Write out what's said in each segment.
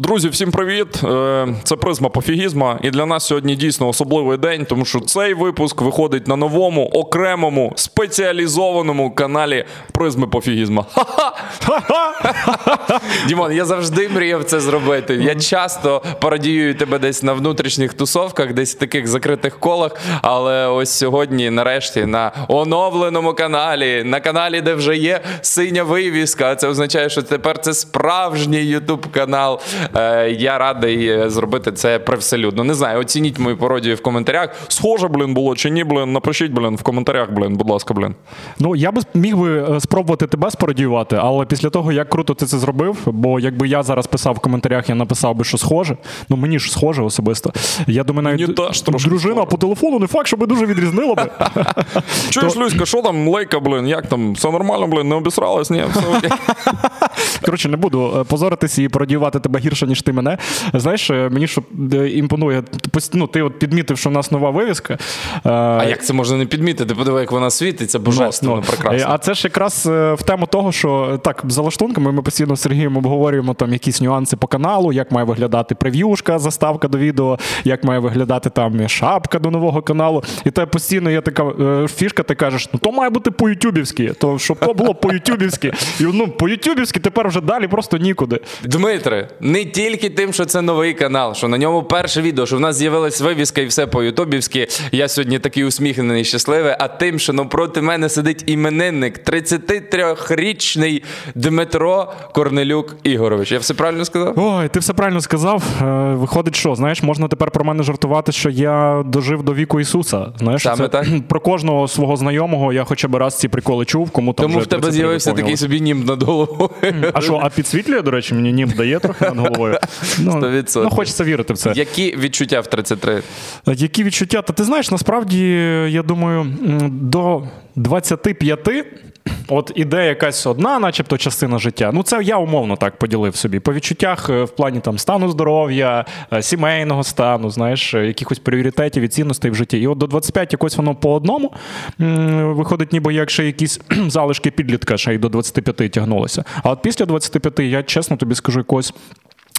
Друзі, всім привіт! Е, це призма пофігізма. І для нас сьогодні дійсно особливий день, тому що цей випуск виходить на новому окремому спеціалізованому каналі Призми пофігізма. Дімон, я завжди мріяв це зробити. Я часто пародіюю тебе десь на внутрішніх тусовках, десь в таких закритих колах. Але ось сьогодні, нарешті, на оновленому каналі, на каналі, де вже є синя вивіска. Це означає, що тепер це справжній ютуб канал. Е, я радий е, зробити це привселюдно. Не знаю, оцініть мою пародію в коментарях. Схоже, блін, було чи ні, блін. Напишіть, блін, в коментарях, блін, будь ласка, блін. Ну я би міг би е, спробувати тебе спародіювати, але після того, як круто ти це зробив, бо якби я зараз писав в коментарях, я написав би, що схоже. Ну мені ж схоже особисто. Я думаю, навіть Мені теж дружина схоже. по телефону не факт, що би дуже відрізнила би. Чуєш, Люська, що там, лейка, блін, як там? Все нормально, блін, не обісралась? Ні, все окей. Коротше, не буду е, позоритися і пародіювати тебе гірше, ніж ти мене. Знаєш, е, мені що е, імпонує, ну, ти от підмітив, що в нас нова вивіска. А як це можна не підмітити? Подиви, як вона світиться, божественно, Ну, прекрасно. А це ж якраз в тему того, що так, за лаштунками ми постійно з Сергієм обговорюємо там якісь нюанси по каналу, як має виглядати прев'юшка, заставка до відео, як має виглядати там шапка до нового каналу. І то постійно є така фішка, ти кажеш, ну то має бути по-ютюбівськи, то щоб то було по-ютюбівськи. І ну, по-ютюбівськи тепер вже далі просто нікуди. Дмитре, не тільки тим, що це новий канал, що на ньому перше відео, що в нас з'явилась вивіска і все по-ютубівськи. Я сьогодні такий усміхнений, щасливий. А тим, що навпроти мене сидить іменинник, 33-річний Дмитро Корнелюк Ігорович. Я все правильно сказав? Ой, ти все правильно сказав. Е, Виходить, що знаєш, можна тепер про мене жартувати, що я дожив до віку Ісуса. Знаєш, Саме це, так. про кожного свого знайомого я хоча б раз ці приколи чув, кому там Тому вже в тебе з'явився такий собі німб над головою. А що, а підсвітлює, до речі, мені нім дає трохи над головою. Ну, ну, хочеться вірити в це. Які відчуття в 33? Які відчуття? Та ти знаєш, насправді, я думаю, до 25 от іде якась одна, начебто, частина життя. Ну, це я умовно так поділив собі. По відчуттях е, в плані там стану здоров'я, е, сімейного стану, знаєш, е, якихось пріоритетів і цінностей в житті. І от до 25 якось воно по одному виходить, ніби як ще якісь залишки підлітка, ще й до 25 тягнулося. А от після 25 я чесно тобі скажу якогось.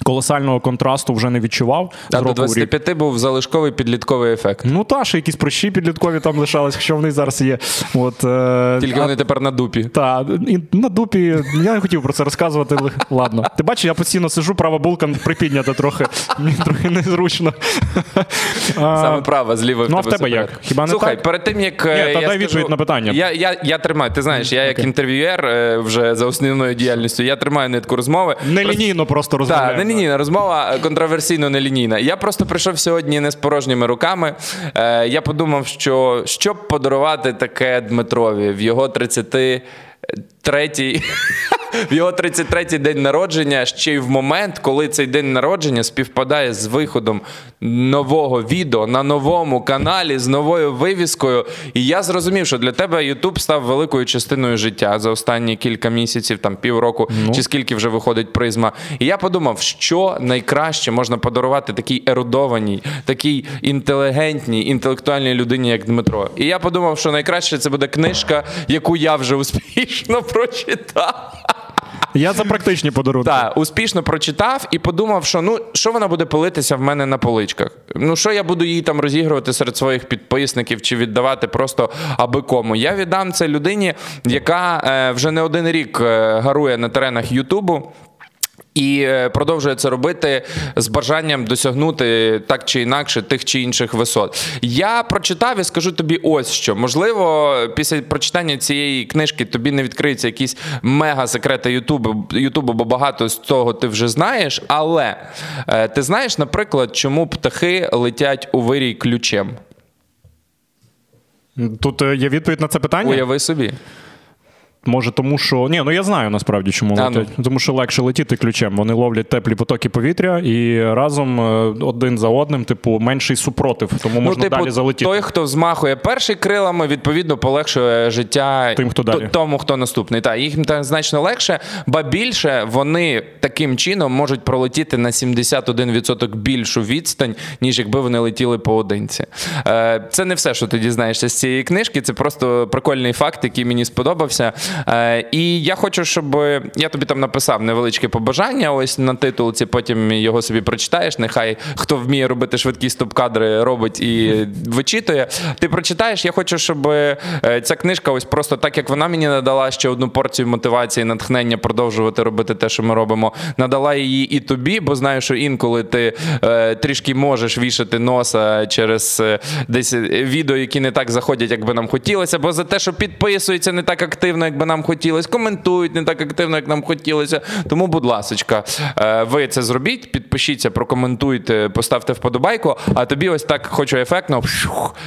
Колосального контрасту вже не відчував. А до року в рік. був залишковий підлітковий ефект. Ну та, ще якісь прощі підліткові там лишались, якщо вони зараз є. От, е, Тільки а- вони тепер на дупі. Та, і на дупі я не хотів про це розказувати, але ладно. Ти бачиш, я постійно сижу, права булка припіднята трохи. Мені трохи незручно. Саме права, зліва ну, а в тебе як? Хіба не Слухай, так? перед тим як Ні, е, та я дай скажу- відповідь на питання. Я, я, я тримаю. Ти знаєш, я як Окей. інтерв'юєр е, вже за основною діяльністю, я тримаю нитку розмови. Нелінійно просто розмовляємо. Нелінійна розмова, е, контроверсійно нелінійна. Я просто прийшов сьогодні не з порожніми руками. Е, я подумав, що щоб подарувати таке Дмитрові в його 33-й. В його 33-й день народження, ще й в момент, коли цей день народження співпадає з виходом нового відео на новому каналі з новою вивіскою. І я зрозумів, що для тебе YouTube став великою частиною життя за останні кілька місяців, там півроку, чи скільки вже виходить призма. І я подумав, що найкраще можна подарувати такій ерудованій, такій інтелігентній, інтелектуальній людині, як Дмитро. І я подумав, що найкраще це буде книжка, яку я вже успішно прочитав. Я за практичні подарунки. Так, успішно прочитав і подумав, що ну що вона буде пилитися в мене на поличках. Ну що я буду її там розігрувати серед своїх підписників чи віддавати просто аби кому. Я віддам це людині, яка е, вже не один рік е, гарує на теренах Ютубу. І е, продовжує це робити з бажанням досягнути так чи інакше тих чи інших висот. Я прочитав і скажу тобі ось що. Можливо, після прочитання цієї книжки тобі не відкриються якісь мега секрети Ютубу, Ютубу, бо багато з того ти вже знаєш. Але е, ти знаєш, наприклад, чому птахи летять у вирій ключем? Тут е, є відповідь на це питання. Уяви собі. Може, тому що. Ні, ну я знаю насправді, чому А, ну. Тому що легше летіти ключем. Вони ловлять теплі потоки повітря і разом е, один за одним, типу, менший супротив. Тому можна далі залетіти. Ну, той, хто змахує перший крилами, відповідно полегшує життя Тим, хто далі. тому, хто наступний. Так, їм так значно легше, ба більше вони таким чином можуть пролетіти на 71% більшу відстань, ніж якби вони летіли поодинці. Е, Це не все, що ти дізнаєшся з цієї книжки. Це просто прикольний факт, який мені сподобався. Е, І я хочу, щоб я тобі там написав невеличке побажання. Ось на титулці, потім його собі прочитаєш. Нехай хто вміє робити швидкі стоп-кадри, робить і вичитує. Ти прочитаєш. Я хочу, щоб е, ця книжка, ось просто так як вона мені надала ще одну порцію мотивації, натхнення продовжувати робити те, що ми робимо. Надала її і тобі, бо знаю, що інколи ти е, трішки можеш вішати носа через е, десь відео, які не так заходять, як би нам хотілося, бо за те, що підписуються не так активно, як би нам хотілося, коментують не так активно, як нам хотілося. Тому, будь ласочка, е, ви це зробіть, підпишіться, прокоментуйте, поставте вподобайку. А тобі ось так хочу ефектно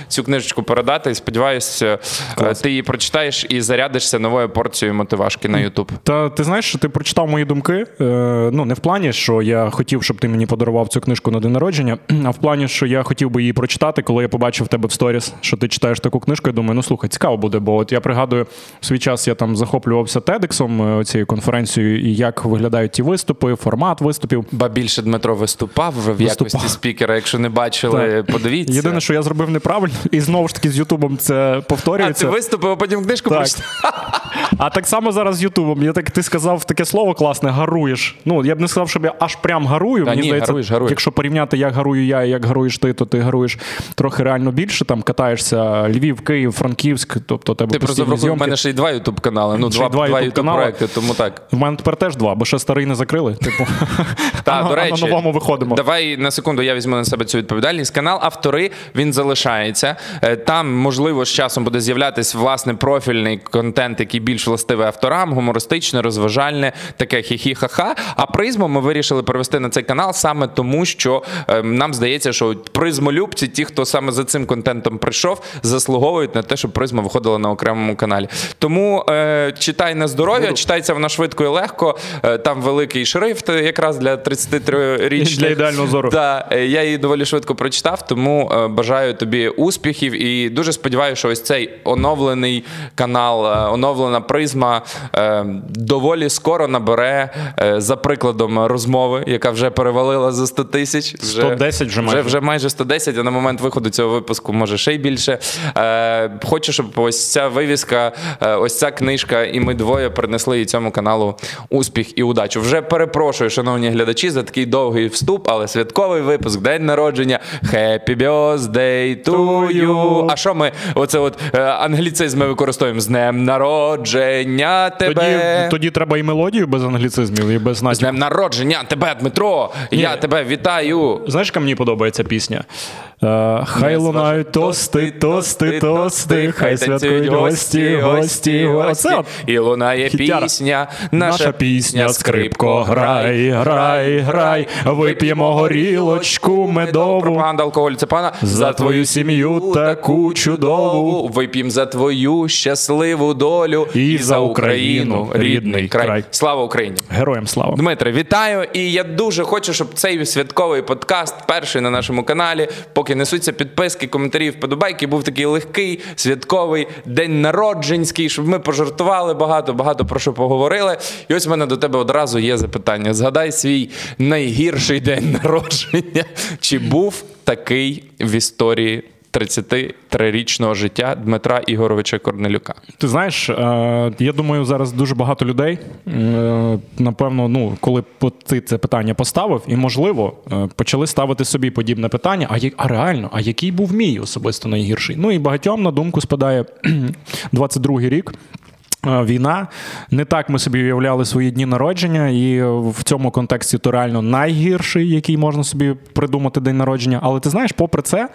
цю книжечку передати. І Сподіваюся, е, ти її прочитаєш і зарядишся новою порцією мотивашки на Ютуб. Та ти знаєш, що ти прочитав мої думки. Е, ну не в плані, що я хотів, щоб ти мені подарував цю книжку на день народження, а в плані, що я хотів би її прочитати, коли я побачив в тебе в сторіс, що ти читаєш таку книжку. Я думаю, ну слухай, цікаво буде, бо от я пригадую в свій час я там захоплювався TEDx, е, цією конференцією, і як виглядають ті виступи, формат виступів. Ба більше Дмитро виступав в Виступав. якості спікера. Якщо не бачили, Так. подивіться. Єдине, що я зробив неправильно, і знову ж таки з Ютубом це а, повторюється. ти виступив, а потім книжку Так. прочитав. А так само зараз з Ютубом. Я так ти сказав таке слово класне, гаруєш. Ну я б не сказав, щоб я аж прям гарую. Та Мені ні, здається, гаруєш, гаруєш. якщо порівняти, як гарую я і як гаруєш ти, то ти гаруєш трохи реально більше. Там катаєшся Львів, Київ, Франківськ, тобто тебе Ти просто в мене ще й два ютуб канали. Ну, два, два ютуб канали. проекти, тому так. В мене тепер теж два, бо ще старий не закрили. Типу, Та, а, до речі, а на новому виходимо. Давай на секунду я візьму на себе цю відповідальність. Канал Автори він залишається. Е, Там, можливо, з часом буде з'являтись власне профільний контент, який більш властивий авторам, гумористичне, розважальне, таке хі-хі-ха-ха. А призму ми вирішили перевести на цей канал саме тому, що е, нам здається, що призмолюбці, ті, хто саме за цим контентом прийшов, заслуговують на те, щоб призма виходила на окремому каналі. Тому е, читай на здоров'я, читається вона швидко і легко. Е, там великий шрифт е, якраз для 33-річних. Для ідеального зору. Так, е, я її доволі швидко прочитав, тому е, бажаю тобі успіхів і дуже сподіваюся, що ось цей оновлений канал, е, оновлена призма е, доволі скоро набере е, за прикладом розмови, яка вже перевалила за 100 тисяч. 110 вже майже. Вже, вже майже 110, а на момент виходу цього випуску може ще й більше. Е, хочу, щоб ось ця вивіска, е, ось ця книжка, і ми двоє принесли і цьому каналу успіх і удачу. Вже перепрошую, шановні глядачі, за такий довгий вступ, але святковий випуск, день народження. Happy birthday to you. А що ми оце от е, англіцизми використовуємо з днем народження тебе. тоді треба і мелодію без англіцизмів, і без З днем народження тебе, Дмитро! Я тебе вітаю! Знаєш, яка мені подобається пісня? Е, хай лунають тости, тости, тости, хай святкують гості, гості. От І лунає пісня, Наша пісня, скрипко, грай, грай, грай, вип'ємо горілочку медову. Пропаганда алкоголю це пана За твою сім'ю таку чудову. Вип'єм за твою щасливу долю І за Україну, рідний край. Слава Україні! Героям слава. Дмитре, вітаю! І я дуже хочу, щоб цей святковий подкаст, перший на нашому каналі, поки несуться підписки, коментарі, вподобайки, був такий легкий, святковий день народженський, щоб ми пожартували багато, багато про що поговорили. І ось в мене до тебе одразу є запитання. Згадай свій найгірший день народження. Чи був такий в історії 33-річного життя Дмитра Ігоровича Корнелюка? Ти знаєш, е, я думаю, зараз дуже багато людей, е, напевно, ну, коли ти це питання поставив, і, можливо, е, почали ставити собі подібне питання: а, а реально, а який був мій особисто найгірший? Ну і багатьом на думку спадає 22-й рік. Війна не так ми собі уявляли свої дні народження, і в цьому контексті то реально найгірший, який можна собі придумати день народження. Але ти знаєш, попри це,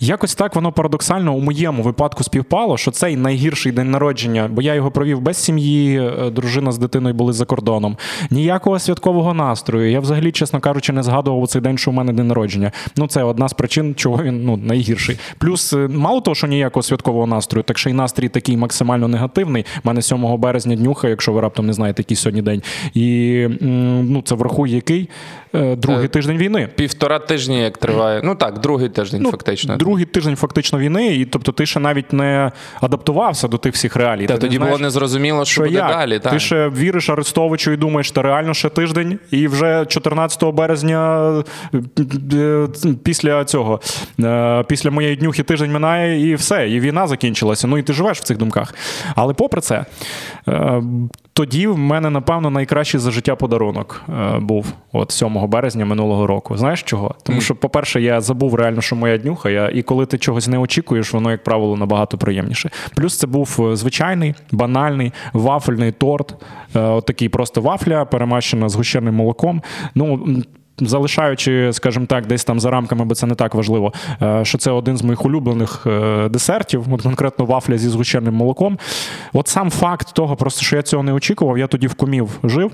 якось так воно парадоксально у моєму випадку співпало, що цей найгірший день народження, бо я його провів без сім'ї, е, дружина з дитиною були за кордоном. Ніякого святкового настрою. Я взагалі, чесно кажучи, не згадував у цей день, що у мене день народження. Ну, це одна з причин, чого він ну, найгірший. Плюс, е, мало того, що ніякого святкового настрою, так ще й настрій такий максимально негативний. У мене 7 березня днюха, якщо ви раптом не знаєте, який сьогодні день. І ну, це врахуй який. Е, другий тиждень війни. Півтора тижні, як триває. Ну так, другий тиждень, Ну, фактично. Другий тиждень фактично війни, і тобто ти ще навіть не адаптувався до тих всих реалій. Та Ти не тоді знаєш, було незрозуміло, що, що буде як? далі. Так. Ти ще віриш Арестовичу і думаєш, та реально ще тиждень, і вже 14 березня е, е, після цього, е, після моєї днюхи тиждень минає, і все, і війна закінчилася. Ну і ти живеш в цих думках. Але попри це, е, тоді в мене, напевно, найкращий за життя подарунок е, був от 7 березня минулого року. Знаєш чого? Тому що, по-перше, я забув реально, що моя днюха, я, і коли ти чогось не очікуєш, воно, як правило, набагато приємніше. Плюс це був е, звичайний, банальний вафельний торт. Е, От такий просто вафля, перемащена згущеним молоком. Ну, Залишаючи, скажімо так, десь там за рамками, бо це не так важливо, е, що це один з моїх улюблених е, десертів, от конкретно вафля зі згущеним молоком. От сам факт того, просто що я цього не очікував, я тоді в кумів жив.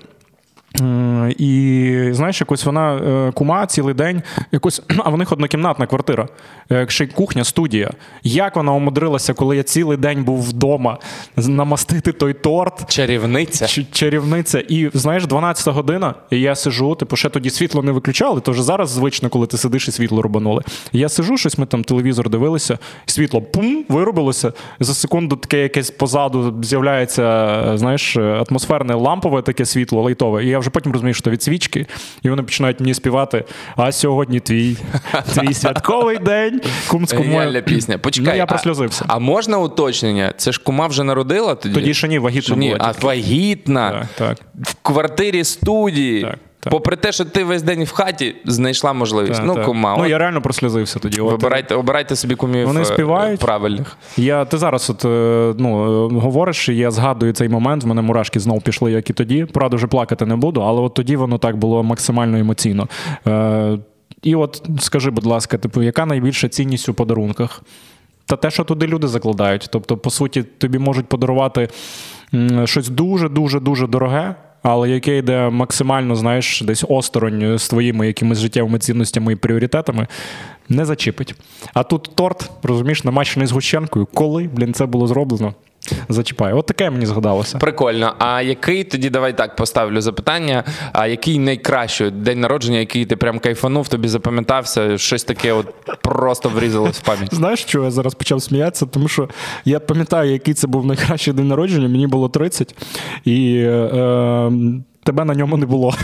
Е, І знаєш, якось вона е, кума цілий день, якось, а в них однокімнатна квартира, е, ще й кухня, студія. Як вона умудрилася, коли я цілий день був вдома, намастити той торт, Чарівниця. Ч- чарівниця. І знаєш, 12 година, і я сиджу, типу, ще тоді світло не виключали, то вже зараз звично, коли ти сидиш і світло рубанули. Я сиджу, щось ми там телевізор дивилися, і світло пум, виробилося. За секунду таке якесь позаду з'являється, знаєш, атмосферне лампове таке світло, лайтове. І я вже потім розумію, що від свічки, і вони починають мені співати. А сьогодні твій, твій святковий день. Кумську моя... пісня. Почекай, Ну, я просльозився. А, можна уточнення? Це ж кума вже народила тоді? Тоді ще ні, вагітна ні, була а вагітна Так, так. в квартирі студії. Так, так. Попри те, що ти весь день в хаті знайшла можливість. Та, ну, та. кума, ну я реально прослізився тоді. Вибирайте, обирайте собі кумів Вони е, співають. правильних. Я ти зараз от е, ну е, говориш, і я згадую цей момент. В мене мурашки знов пішли, як і тоді. Правда, вже плакати не буду, але от тоді воно так було максимально емоційно. Е, і от скажи, будь ласка, типу, яка найбільша цінність у подарунках? Та те, що туди люди закладають. Тобто, по суті, тобі можуть подарувати щось дуже, дуже, дуже дороге. Але яке йде максимально, знаєш, десь осторонь з твоїми якимись життєвими цінностями і пріоритетами, не зачіпить. А тут торт, розумієш, намащений згущенкою. Коли, блін, це було зроблено? Зачіпає. От таке мені згадалося. Прикольно. А який тоді давай так поставлю запитання? А який найкращий день народження, який ти прям кайфанув, тобі запам'ятався, щось таке от просто врізалось в пам'ять? Знаєш, що я зараз почав сміятися? Тому що я пам'ятаю, який це був найкращий день народження. Мені було 30, і е, е, тебе на ньому не було.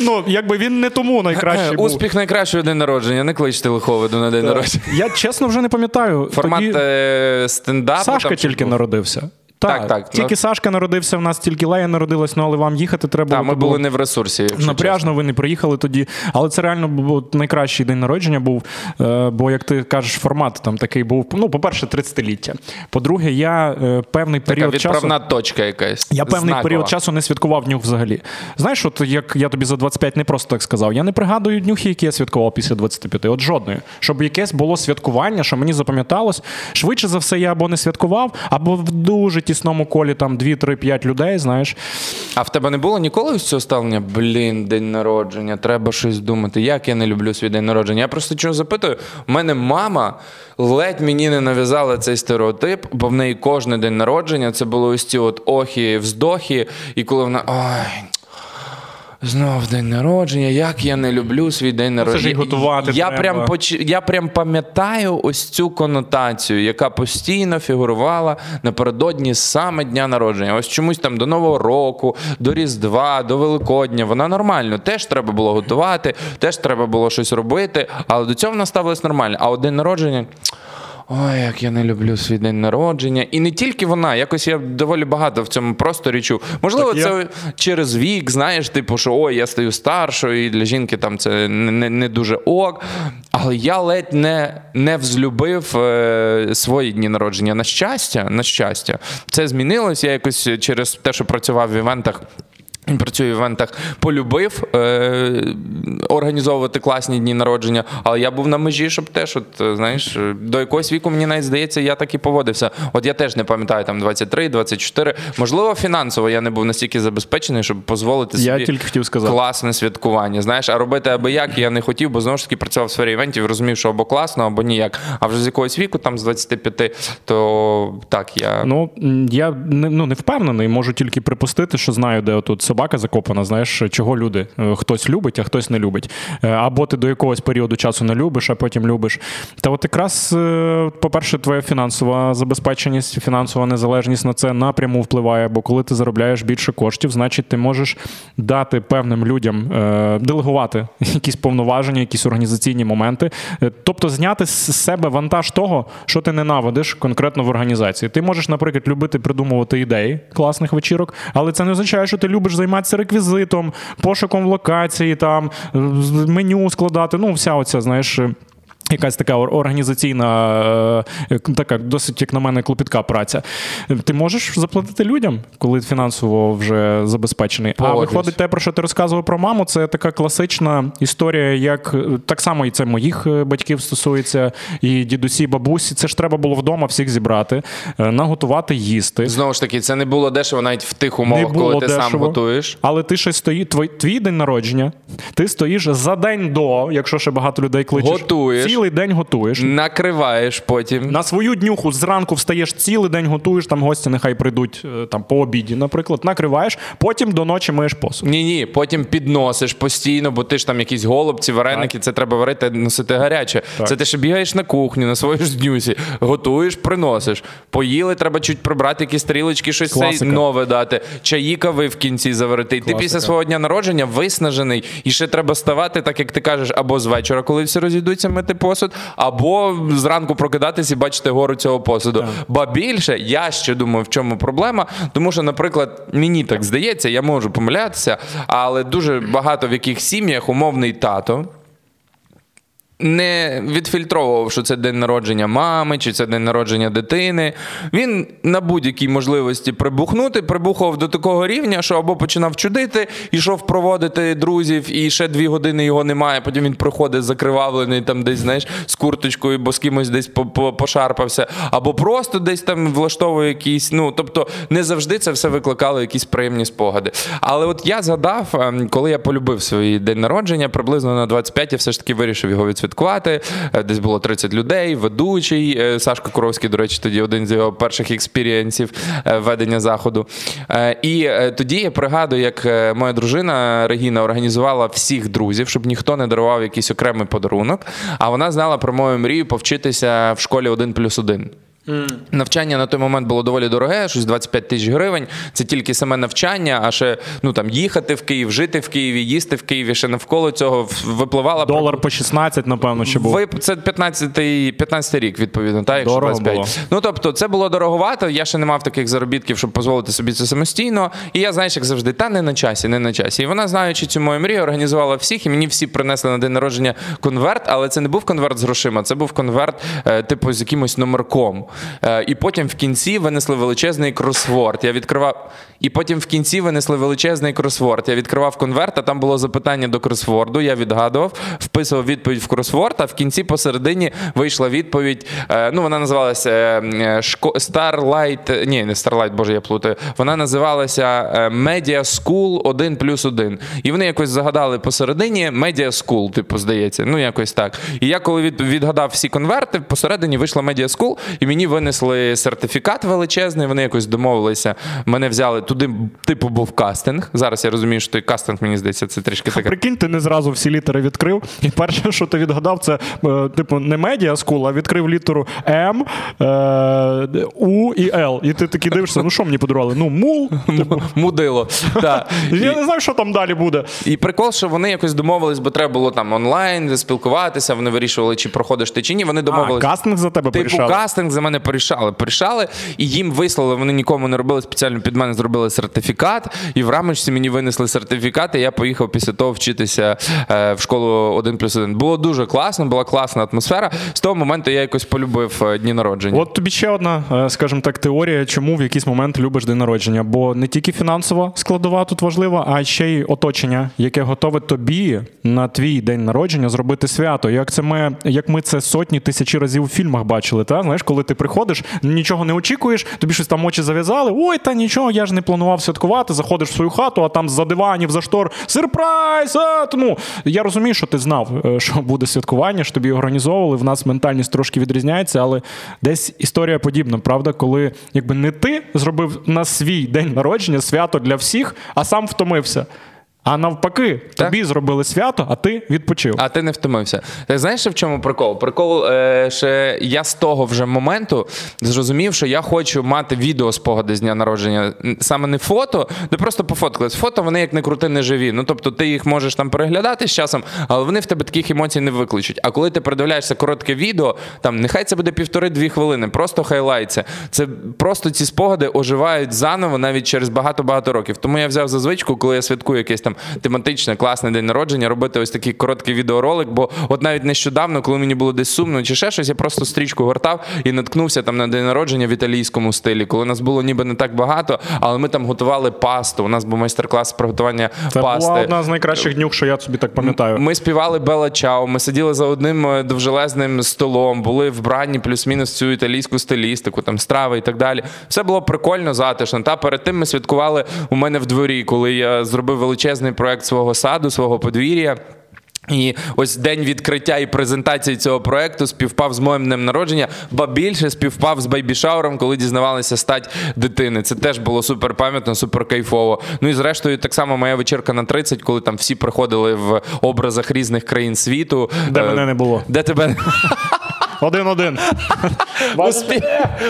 Ну, якби він не тому найкращий був. Успіх найкращого день народження. Не кличте лиховиду на день народження. Я чесно вже не пам'ятаю. Формат е, стендапу. Сашка тільки народився. Так, так, Тільки ну. Сашка народився, в нас тільки Лея народилась, ну але вам їхати треба Та, було. ми були не в ресурсі. Напряжно ви не приїхали тоді. Але це реально був найкращий день народження був. е, Бо, як ти кажеш, формат там такий був. Ну, по-перше, 30-ліття. По-друге, я е, певний Така період часу. відправна точка якась. Я певний знакова. період часу не святкував днюх взагалі. Знаєш, от як я тобі за 25 не просто так сказав, я не пригадую днюхи, які я святкував після 25. От жодної. Щоб якесь було святкування, що мені запам'яталось. Швидше за все, я або не святкував, або в дуже тісному колі там 2-3-5 людей, знаєш. А в тебе не було ніколи ось цього ставлення? Блін, день народження, треба щось думати. Як я не люблю свій день народження? Я просто чого запитую. У мене мама ледь мені не нав'язала цей стереотип, бо в неї кожен день народження це було ось ці от охи, вздохи, і коли вона. Ой. Знов день народження, як я не люблю свій день це ж народження. готувати я, треба. прям поч... я прям пам'ятаю ось цю конотацію, яка постійно фігурувала напередодні саме дня народження. Ось чомусь там до Нового року, до Різдва, до Великодня. Вона нормально. Теж треба було готувати, теж треба було щось робити, але до цього вона ставилась нормально. А от день народження. Ой, як я не люблю свій день народження. І не тільки вона, якось я доволі багато в цьому просторі чув. Можливо, Так я- це через вік, знаєш, типу, що ой, я стаю старшою, і для жінки там це не, не, не дуже ок. Але я ледь не, не взлюбив е, свої дні народження. На щастя, на щастя, це змінилось. Я якось через те, що працював в івентах. І Працюю в івентах, полюбив е, організовувати класні дні народження. Але я був на межі, щоб теж, от, е, знаєш, е, до якогось віку, мені навіть здається, я так і поводився. От я теж не пам'ятаю, там 23, 24. Можливо, фінансово я не був настільки забезпечений, щоб дозволити Я тільки хотів сказати. класне святкування. Знаєш, а робити аби як я не хотів, бо знову ж таки працював в сфері івентів, розумів, що або класно, або ніяк. А вже з якогось віку, там з 25, то так, я. Ну, я не, ну, не впевнений, можу тільки припустити, що знаю, де тут собака закопана, знаєш, чого люди. Е, Хтось любить, а хтось не любить. Е, Або ти до якогось періоду часу не любиш, а потім любиш. Та от якраз, е, по-перше, твоя фінансова забезпеченість, фінансова незалежність на це напряму впливає, бо коли ти заробляєш більше коштів, значить ти можеш дати певним людям, делегувати якісь повноваження, якісь організаційні моменти. Тобто зняти з себе вантаж того, що ти ненавидиш конкретно в організації. Ти можеш, наприклад, любити придумувати ідеї класних вечірок, але це не означає, що ти любиш займатися реквізитом, пошуком локації, там меню складати. Ну, вся оця, знаєш. Е, Якась така організаційна, е, така досить, як на мене, клопітка праця. Ти можеш заплатити людям, коли фінансово вже забезпечений. А виходить те, про що ти розказував про маму, це така класична історія, як е, так само і це моїх е, батьків стосується, і дідусі, бабусі. Це ж треба було вдома всіх зібрати, е, наготувати їсти. Знову ж таки, це не було дешево навіть в тих умовах, коли ти сам готуєш. Але ти ще стоїть, твій, твій день народження, ти стоїш за день до, якщо ще багато людей кличеш. Готуєш. Цілий день готуєш. Накриваєш потім. На свою днюху зранку встаєш цілий день готуєш, там гості нехай прийдуть е, там по обіді, наприклад, накриваєш, потім до ночі миєш посуд. Ні, ні, потім підносиш постійно, бо ти ж там якісь голубці, вареники, це треба варити, носити гаряче. Це ти ще бігаєш на кухню, на своїй ж днюсі, готуєш, приносиш. Поїли, треба чуть прибрати якісь тарілочки, щось цей нове дати. Чаї кави в кінці заварити. І ти після свого дня народження виснажений, і ще треба ставати, так як ти кажеш, або з вечора, коли всі розійдуться мити посуд, або зранку прокидатись і бачити гору цього посуду. Ба більше, я ще думаю, в чому проблема. Тому що, наприклад, мені так здається, я можу помилятися, але дуже багато в яких сім'ях умовний тато. Не відфільтровував, що це день народження мами чи це день народження дитини. Він на будь-якій можливості прибухнути, прибухав до такого рівня, що або починав чудити, ішов проводити друзів, і ще дві години його немає. Потім він приходить закривавлений там десь, знаєш, з курточкою, бо з кимось десь по- по- пошарпався, або просто десь там влаштовує якісь. Ну тобто не завжди це все викликало якісь приємні спогади. Але от я згадав, ем, коли я полюбив свій день народження, приблизно на 25 я все ж таки вирішив його відсвяткувати. Е, Десь було 30 людей, ведучий е, Сашко Куровський, до речі, тоді один з його перших experience ів е, ведення заходу. І тоді я пригадую, як моя дружина Регіна організувала всіх друзів, щоб ніхто не дарував якийсь окремий подарунок. А вона знала про мою мрію повчитися в школі 1 плюс 1. Навчання на той момент було доволі дороге, щось 25 тисяч гривень. Це тільки саме навчання, а ще ну там їхати в Київ, жити в Києві, їсти в Києві. Ще навколо цього випливала Долар по 16, напевно, ще був. це 15-й 15 рік, відповідно, так, якщо Дорого 25. було. Ну тобто, це було дороговато. Я ще не мав таких заробітків, щоб дозволити собі це самостійно. І я, знаєш, як завжди, та не на часі, не на часі. І вона, знаючи цю мою мрію, організувала всіх, і мені всі принесли на день народження конверт, але це не був конверт з грошима, це був конверт, е, типу, з якимось номерком. Е, і потім в кінці винесли величезний кросворд. Я відкривав. І потім в кінці винесли величезний кросворд. Я відкривав конверт, а там було запитання до кросворду. Я відгадував, вписував відповідь в кросворд, а в кінці посередині вийшла відповідь. е, ну, вона називалася е, Starlight. Ні, не Starlight, боже, я плутаю. Вона називалася Media School 1 плюс 1. І вони якось загадали посередині Media School, типу, здається. Ну, якось так. І я коли відгадав всі конверти, посередині вийшла Media School, і мені винесли сертифікат величезний. Вони якось домовилися. Мене взяли туди, типу, був кастинг. Зараз я розумію, що той кастинг, мені здається, це трішки таке. Прикинь, ти не зразу всі літери відкрив. І перше, що ти відгадав, це е, типу не медіа скул, а відкрив літеру М, е, У і Л. І ти такий дивишся, ну що мені подарували? Ну, мул. Типу, Мудило. Я не знаю, що там далі буде. І прикол, що вони якось домовились, бо треба було там онлайн спілкуватися. Вони вирішували, чи проходиш ти чи ні. Вони А, домовились. кастинг за тебе Типу кастинг за мене мене порішали. Порішали, і їм вислали, вони нікому не робили спеціально під мене зробили сертифікат, і в рамочці мені винесли сертифікат, і я поїхав після того вчитися е, в школу 1 плюс 1. Було дуже класно, була класна атмосфера. З того моменту я якось полюбив е, дні народження. От тобі ще одна, е, скажімо так, теорія, чому в якийсь момент любиш день народження. Бо не тільки фінансова складова тут важлива, а ще й оточення, яке готове тобі на твій день народження зробити свято. Як це ми, як ми це сотні тисячі разів у фільмах бачили. Та знаєш, коли ти приходиш, нічого не очікуєш, тобі щось там очі зав'язали. Ой, та нічого, я ж не планував святкувати. Заходиш в свою хату, а там за диванів, за штор сюрприз! А! Ну я розумію, що ти знав, е, що буде святкування, що тобі організовували. В нас ментальність трошки відрізняється, але десь історія подібна, правда, коли якби не ти зробив на свій день народження свято для всіх, а сам втомився. А навпаки, Так. тобі зробили свято, а ти відпочив. А ти не втомився. Ти знаєш, в чому прикол? Прикол, е, що я з того вже моменту зрозумів, що я хочу мати відео спогади з дня народження. Саме не фото, де просто пофоткались. Фото вони як не крути, не живі. Ну тобто ти їх можеш там переглядати з часом, але вони в тебе таких емоцій не викличуть. А коли ти передивляєшся коротке відео, там нехай це буде півтори-дві хвилини, просто хайлайтся. Це просто ці спогади оживають заново навіть через багато-багато років. Тому я взяв за звичку, коли я святкую якесь там тематичне, класне день народження, робити ось такий короткий відеоролик. Бо от навіть нещодавно, коли мені було десь сумно чи ще щось, я просто стрічку гортав і наткнувся там на день народження в італійському стилі, коли нас було ніби не так багато, але ми там готували пасту. У нас був майстер-клас з приготування Це пасти. була одна з найкращих днюх, що я собі так пам'ятаю. Ми співали Бела Чао, ми сиділи за одним е, довжелезним столом, були вбрані плюс-мінус цю італійську стилістику, там страви і так далі. Все було прикольно, затишно. Та перед тим ми святкували у мене в дворі, коли я зробив величезний проект свого саду, свого подвір'я. І ось день відкриття і презентації цього проекту співпав з моїм днем народження, ба більше співпав з бейбішауром, коли дізнавалися стать дитини. Це теж було супер пам'ятно, супер кайфово. Ну і зрештою, так само моя вечірка на 30, коли там всі приходили в образах різних країн світу. Де Е, мене не було. Де тебе Один-один. Успі...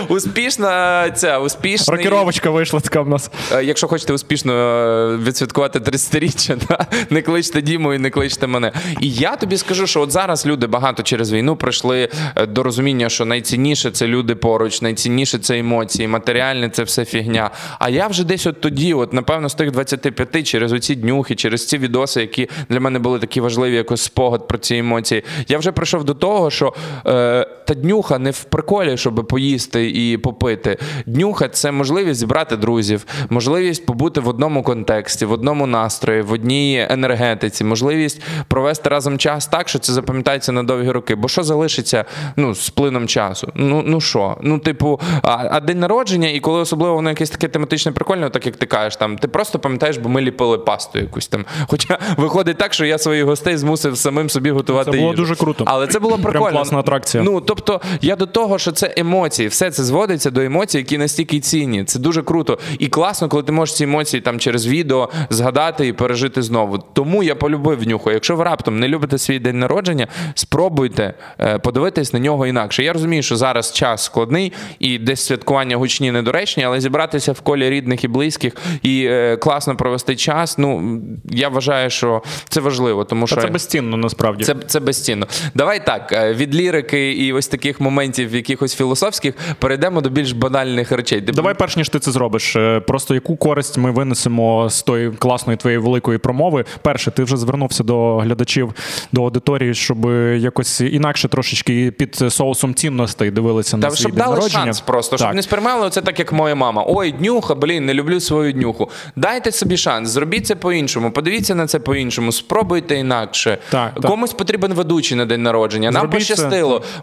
успішна ця успішна. Рокіровочка вийшла така в нас. Е, Якщо хочете успішно е, відсвяткувати 30-річчя, да? не кличте Діму і не кличте мене. І я тобі скажу, що от зараз люди багато через війну прийшли е, до розуміння, що найцінніше це люди поруч, найцінніше це емоції, матеріальне це все фігня. А я вже десь от тоді, от напевно, з тих 25 через оці днюхи, через ці відоси, які для мене були такі важливі, якось спогад про ці емоції. Я вже прийшов до того, що е, та днюха не в приколі, щоб поїсти і попити. Днюха це можливість зібрати друзів, можливість побути в одному контексті, в одному настрої, в одній енергетиці, можливість провести разом час так, що це запам'ятається на довгі роки. Бо що залишиться ну, з плином часу? Ну ну що? Ну, типу, а, а день народження, і коли особливо воно якесь таке тематичне прикольне, так як ти кажеш, там ти просто пам'ятаєш, бо ми ліпили пасту якусь там. Хоча виходить так, що я своїх гостей змусив самим собі готувати Це було їжу. дуже круто. Але це було Прям прикольно. класна атракція. Ну тобто, я до того, що це емоції, все це зводиться до емоцій, які настільки цінні. Це дуже круто і класно, коли ти можеш ці емоції там через відео згадати і пережити знову. Тому я полюбив нюху. Якщо ви раптом не любите свій день народження, спробуйте е, подивитись на нього інакше. Я розумію, що зараз час складний і десь святкування гучні недоречні, але зібратися в колі рідних і близьких і е, класно провести час. Ну я вважаю, що це важливо, тому Та що це безцінно насправді. це, це безцінно. Давай так, е, від лірики і ось таких моментів, якихось філософських, перейдемо до більш банальних речей. Давай, перш ніж ти це зробиш, е, просто яку користь ми винесемо з тої класної твоєї великої промови. Перше, ти вже звернувся до глядачів, до аудиторії, щоб якось інакше трошечки під соусом цінностей дивилися на Та свій щоб дали народження. шанс просто, щоб Так. не сприймали це так, як моя мама. Ой, днюха, блін, не люблю свою днюху. Дайте собі шанс, зробіть це по-іншому, подивіться на це по-іншому, спробуйте інакше. Так, так. Комусь потрібен ведучий на день народження. Нам Зробіть це.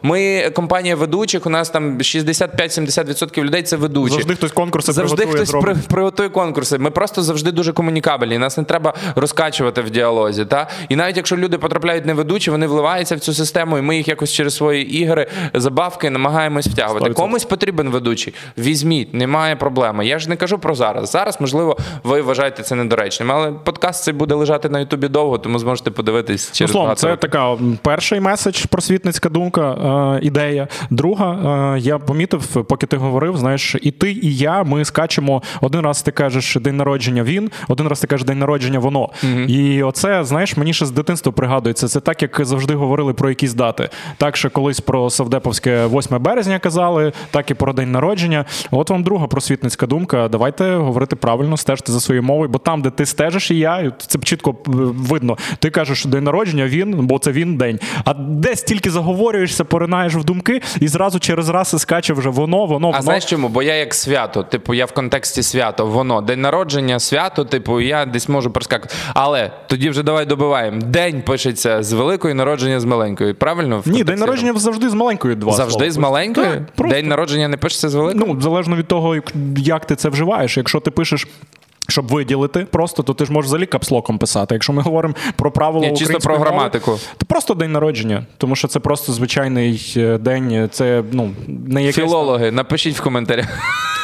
Ми компанія ведучих, у нас там 65-70% людей це ведучі. Завжди хтось конкурси завжди хтось при, приготує конкурси. Ми просто завжди дуже комунікабельні. Нас не треба розкачувати в діалозі. Та? І навіть якщо люди потрапляють не ведучі, вони вливаються в цю систему, і ми їх якось через свої ігри, забавки намагаємось втягувати. 100%. Комусь потрібен ведучий. Візьміть, немає проблеми. Я ж не кажу про зараз. Зараз, можливо, ви вважаєте це недоречним, але подкаст цей буде лежати на Ютубі довго, тому зможете подивитись Ну, через словом, багато це така перший меседж, просвітницька думка. Е, ідея. Друга, е, я помітив, поки ти говорив, знаєш, і ти, і я, ми скачемо. Один раз ти кажеш день народження він, один раз ти кажеш день народження воно. І оце, знаєш, мені ще з дитинства пригадується. Це так, як завжди говорили про якісь дати. Так, що колись про Савдеповське 8 березня казали, так і про день народження. От вам друга просвітницька думка. Давайте говорити правильно, стежте за своєю мовою, бо там, де ти стежиш, і я, це чітко е, видно. Ти кажеш, день народження він, бо це він день. А десь тільки заговорюєшся, поринаєш в думки, і зразу через раз скаче вже воно, воно, А знаєш чому? Бо я як свято. Типу, я в контексті свято, воно день народження, свято, типу, я десь можу проскакати. Але тоді вже давай добиваємо. День пишеться з великої народження з маленької. Правильно? В Ні, день народження завжди з маленькою два. завжди слова. з маленької. Так. День народження не пишеться з великої. Ну, залежно від того, як ти це вживаєш. Якщо ти пишеш. Щоб виділити просто, то ти ж можеш взагалі капслоком писати. Якщо ми говоримо про правила Ні, чисто про мови, граматику. то просто день народження, тому що це просто звичайний е, день. Це ну не якесь Філологи, напишіть в коментарях.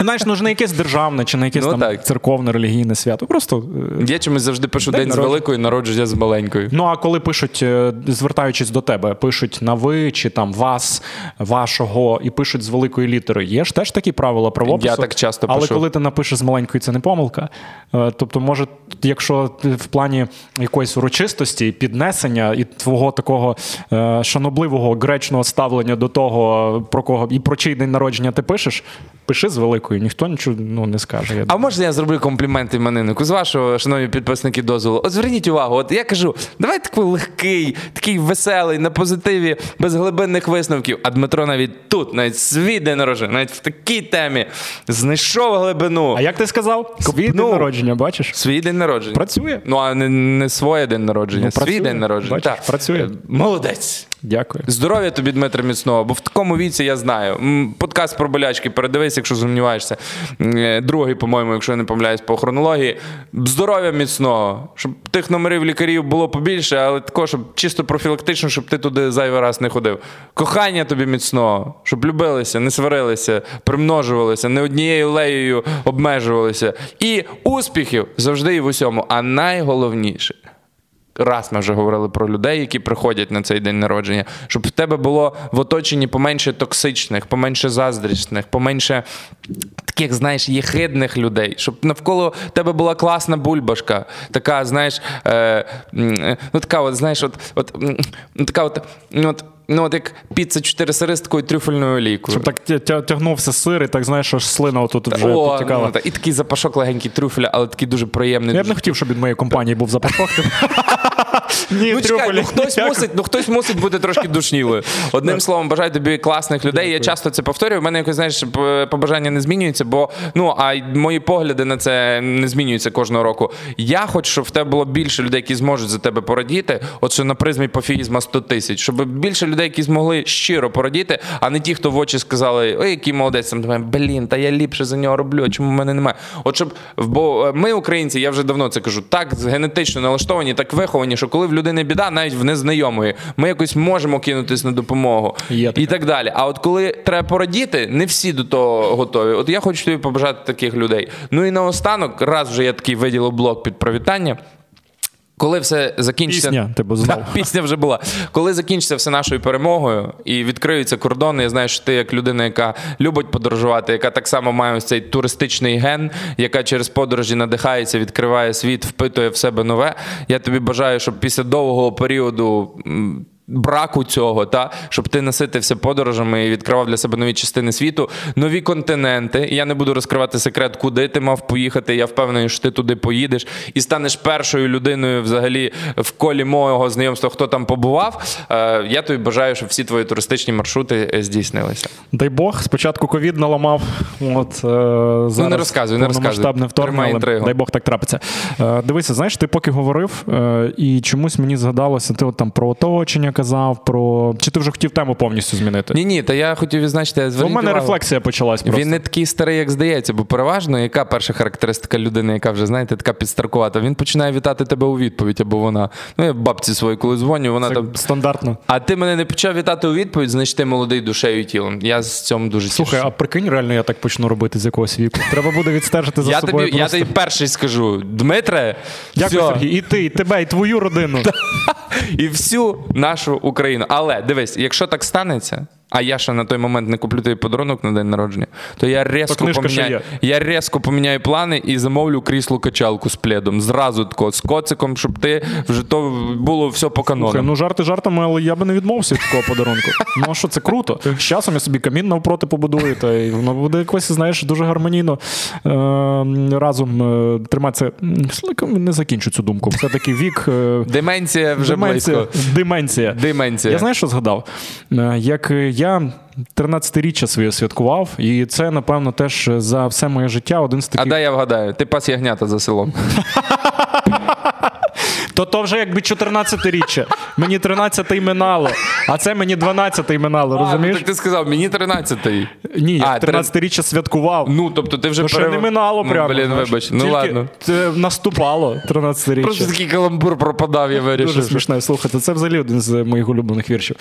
Знаєш, ну ж не якесь державне чи не якесь Ну, там так. церковне релігійне свято. Просто е, Я чомусь завжди пишу День день, з великої, народження з маленької. Ну а коли пишуть, е, звертаючись до тебе, пишуть на ви чи там вас, вашого, і пишуть з великої літери. Є ж теж такі правила правопису. Я так часто Але пишу. коли ти напишеш з маленької, це не помилка. Е, Тобто, може, якщо в плані якоїсь урочистості, піднесення і твого такого е, шанобливого гречного ставлення до того, про кого і про чий день народження ти пишеш, пиши з великою, ніхто нічого ну, не скаже. Я А можна я зроблю комплімент імениннику? З вашого, шановні підписники, дозволу. От зверніть увагу, от я кажу, давай такий легкий, такий веселий, на позитиві, без глибинних висновків. А Дмитро навіть тут, навіть свій день народження, навіть в такій темі знайшов глибину. А як ти сказав? Свій день народження, бачиш? Свій день народження. Працює. Ну, а не, не своє день народження, Ну, свій день народження. Бачиш, Так. працює. Е, Молодець. Дякую. Здоров'я тобі, Дмитре, міцного, бо в такому віці я знаю. Подкаст про болячки, передивись, якщо сумніваєшся. Е, Другий, по-моєму, якщо я не помиляюсь по хронології. Здоров'я міцного, щоб тих номерів лікарів було побільше, але також, щоб чисто профілактично, щоб ти туди зайвий раз не ходив. Кохання тобі міцного, щоб любилися, не сварилися, примножувалися, не однією леєю обмежувалися. І успіхів завжди і в усьому. А найголовніше раз ми вже говорили про людей, які приходять на цей день народження, щоб в тебе було в оточенні поменше токсичних, поменше заздрісних, поменше таких, знаєш, єхидних людей, щоб навколо тебе була класна бульбашка, така, знаєш, е, е, ну така, от, знаєш, от, от, така от, ну, от, ну, от як піца чотири сири з такою трюфельною олійкою. Щоб так тя- тя- тягнувся сир, і так знаєш, аж слина отут вже О, потікала. ну, так, і такий запашок легенький трюфеля, але такий дуже приємний. Я б не хотів, щоб від моєї компанії був запашок. Ні, Ну, чекай, ну хтось мусить, ну хтось мусить бути трошки душнілою. Одним словом, бажаю тобі класних людей. Я часто це повторюю. У мене якось знаєш побажання не змінюється, бо ну а мої погляди на це не змінюються кожного року. Я хочу, щоб в тебе було більше людей, які зможуть за тебе порадіти. От що на призмі пофігізма 100 тисяч, щоб більше людей, які змогли щиро порадіти, а не ті, хто в очі сказали, ой, який молодець там думає, блін, та я ліпше за нього роблю. а Чому в мене немає? От щоб бо е, ми, українці, я вже давно це кажу, так генетично налаштовані, так виховані, що коли в людини біда, навіть в незнайомої, ми якось можемо кинутись на допомогу Є і так далі. А от коли треба порадіти, не всі до того готові. От я хочу тобі побажати таких людей. Ну і наостанок, раз вже я такий виділив блок під привітання. Коли все закінчиться, Пісня, тебе знов. Да, пісня вже була. Коли закінчиться все нашою перемогою і відкриються кордони, я знаю, що ти як людина, яка любить подорожувати, яка так само має ось цей туристичний ген, яка через подорожі надихається, відкриває світ, впитує в себе нове. Я тобі бажаю, щоб після довгого періоду. Браку цього, та щоб ти наситився подорожами і відкривав для себе нові частини світу, нові континенти. Я не буду розкривати секрет, куди ти мав поїхати. Я впевнений, що ти туди поїдеш і станеш першою людиною взагалі в колі мого знайомства, хто там побував. Е, Я тобі бажаю, щоб всі твої туристичні маршрути е, здійснилися. Дай Бог, спочатку ковід наламав. От, е, зараз Ну, не розказуй, не розказуй. вторгнення, дай Бог так трапиться. Е, дивися, знаєш, ти поки говорив, е, і чомусь мені згадалося, ти от там про оточення казав, про. Чи ти вже хотів тему повністю змінити? Ні, ні, та я хотів відзначити. В мене увагу. рефлексія почалась просто. Він не такий старий, як здається, бо переважно, яка перша характеристика людини, яка вже, знаєте, така підстаркувата, він починає вітати тебе у відповідь, або вона. Ну, я бабці своїй, коли дзвоню, вона Це там. стандартно. А ти мене не почав вітати у відповідь, значить ти молодий душею і тілом. Я з цьому дуже Слухай, тішуся. а прикинь, реально я так почну робити з якогось віку. Треба буде відстежити за Я собою. тобі, я тобі перший скажу, Дмитре, Дякую, всьо. Сергій. І ти, і тебе, і твою родину. і всю нашу Україну. Але дивись, якщо так станеться, а я ще на той момент не куплю тобі подарунок на день народження, то я різко книжка ще поміняю, я поміняю плани і замовлю крісло качалку з пледом. Зразу тако, з коциком, щоб ти вже то було все по Слухай, ну жарти жартами, але я би не відмовився від такого подарунку. Ну а що це круто? З часом я собі камін навпроти побудую, та й воно буде якось, знаєш, дуже гармонійно е, разом е, триматися. Не закінчу цю думку. Все-таки вік. Е, Деменція вже деменція. близько. Деменція. Деменція. Я знаєш, що згадав? Е, Як е, я 13-річчя своє святкував, і це, напевно, теж за все моє життя один з А дай я вгадаю, ти пас ягнята за селом. То то вже якби 14-річчя. Мені 13-й минало, а це мені 12-й минало, А, ну, розумієш? так ти сказав, мені 13-й. Ні, я 13-річчя святкував. Ну, тобто ти вже Ну, ще перев- не минало Ну, прямо. Блін, вибач. Ну ладно. це наступало 13-річчя. Просто такий каламбур пропадав, я вирішив. Дуже смішно слухати. Це взагалі один з моїх улюблених віршів.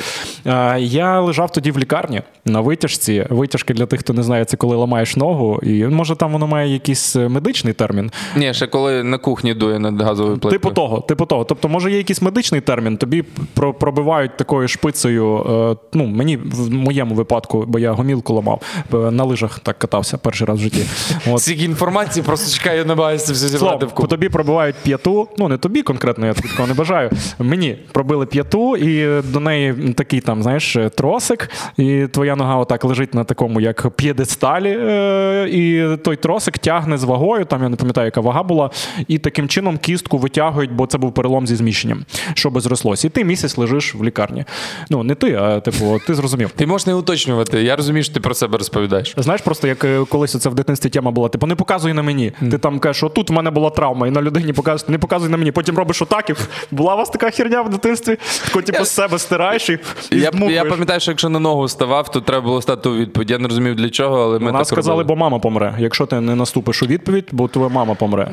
А, я лежав тоді в лікарні на витяжці. Витяжки для тих, хто не знає, це коли ламаєш ногу. І може там воно має якийсь е, медичний термін. Ні, ще коли на кухні дує над газовою плиткою. Типу того, типу того. Тобто, може, є якийсь медичний термін, тобі пробивають такою шпицею. е, ну, мені в моєму випадку, бо я гомілку ламав, е, на лижах так катався перший раз в житті. От. Стільки інформації, просто чекаю, намагаюся все зібрати в купу. тобі пробивають п'яту. Ну не тобі конкретно, я такого не бажаю. Мені пробили п'яту, і до неї такий там, знаєш, тросик, і твоя нога отак лежить на такому, як п'єдесталі, е, і той тросик тягне з вагою. Там я не пам'ятаю, яка вага була, і таким чином кістку витягують, бо це був перелом зі зміщенням, щоб зрослося. І ти місяць лежиш в лікарні. Ну не ти, а типу, ти зрозумів. Ти можеш не уточнювати. Я розумію, що ти про себе розповідаєш. Знаєш, просто як е, колись це в дитинстві тема була, типу, не показуй на мені. Ти там кажеш, що тут в мене була травма, і на людині показуєш, не показуй на мені. Потім робиш отак, і була у вас така херня в дитинстві, тако, типу, з себе стираєш і, і Я, я пам'ятаю, що якщо на ногу ставав, то треба було стати у відповідь. Я не розумів для чого, але ми нас так сказали, робили. бо мама помре. Якщо ти не наступиш у відповідь, бо твоя мама помре.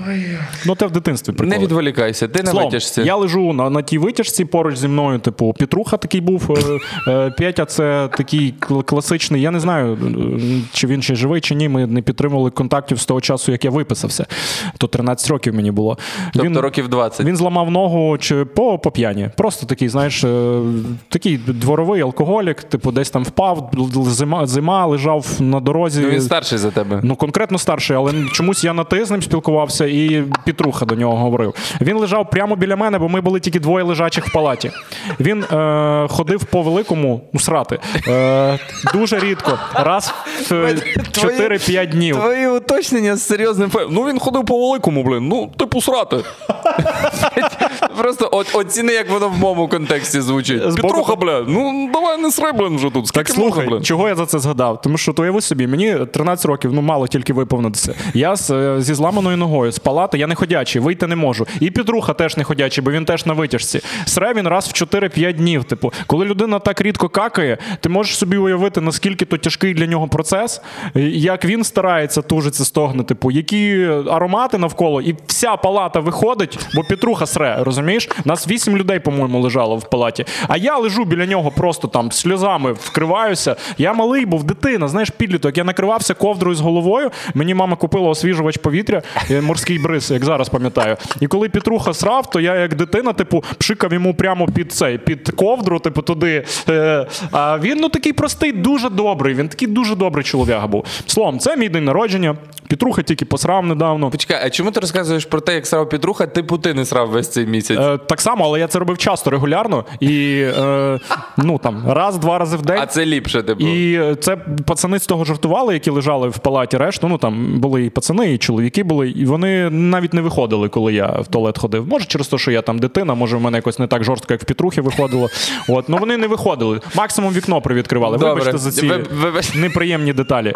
Ну, те в дитинстві приколи. Не відволікайся, ти Словом, витяжці. Я лежу на, на тій витяжці поруч зі мною, типу, Петруха такий був. е, е, Петя це такий класичний. Я не знаю, е, чи він ще живий, чи ні. Ми не підтримували контактів з того часу, як я виписався. То 13 років мені було. Тобто років 20. Він зламав ногу чи по, по п'яні. Просто такий, знаєш, такий дворовий алкоголік, типу, десь там впав, зима, зима лежав на дорозі. Ну, він старший за тебе. Ну, конкретно старший, але чомусь я на ти з ним спілкувався, і Петруха до нього говорив. Він лежав прямо біля мене, бо ми були тільки двоє лежачих в палаті. Він е, ходив по великому ну, срати. Е, дуже рідко. Раз в е, 4-5 днів. Твої уточнення з серйозним фе- Ну він ходив по великому, блін. Ну, типу срати. Просто от, оціни, як воно в моєму контексті звучить. З боку- Петруха, бля, ну давай не сри, блін, вже тут. Скільки Так слухай, можна, блін? чого я за це згадав? Тому що то уяви собі, мені 13 років, ну мало тільки виповнитися. Я з, е, зі зламаною ногою з палати, я не ходячий, вийти не можу. І Петруха теж не ходячий, бо він теж на витяжці. Сре він раз в 4-5 днів. Типу, коли людина так рідко какає, ти можеш собі уявити, наскільки то тяжкий для нього процес, як він старається, тужиться, стогне, типу, які аромати навколо, і вся палата виходить, бо Петруха сре, розумієш? Нас 8 людей, по-моєму, лежало в палаті. А я лежу біля нього просто там сльозами вкриваюся. Я малий був дитина, знаєш, підліток. Я накривався ковдрою з головою. Мені мама купила освіжувач повітря, е, морський бриз, як зараз пам'ятаю. І коли Петруха срав, то я як дитина, типу, пшикав йому прямо під цей, під ковдру, типу, туди. Е, А він ну такий простий, дуже добрий. Він такий дуже добрий чоловік був. Словом, це мій день народження. Петруха тільки посрав недавно. Почекай, а чому ти розказуєш про те, як срав Петруха, типу ти не срав весь цей місяць? Е, так само, але я це робив часто, регулярно. І е, ну там раз-два рази в день. А це ліпше, типу. І е, це пацани з того жартували, які лежали в палаті решту. Ну там були і пацани, і чоловіки були, і вони навіть не виходили, коли я в туалет ходив. Може, через те, що я там дитина, може, в мене якось не так жорстко, як в Петрухі виходило. От, ну вони не виходили. Максимум вікно привідкривали. Добре. Вибачте за ці вибач- неприємні деталі.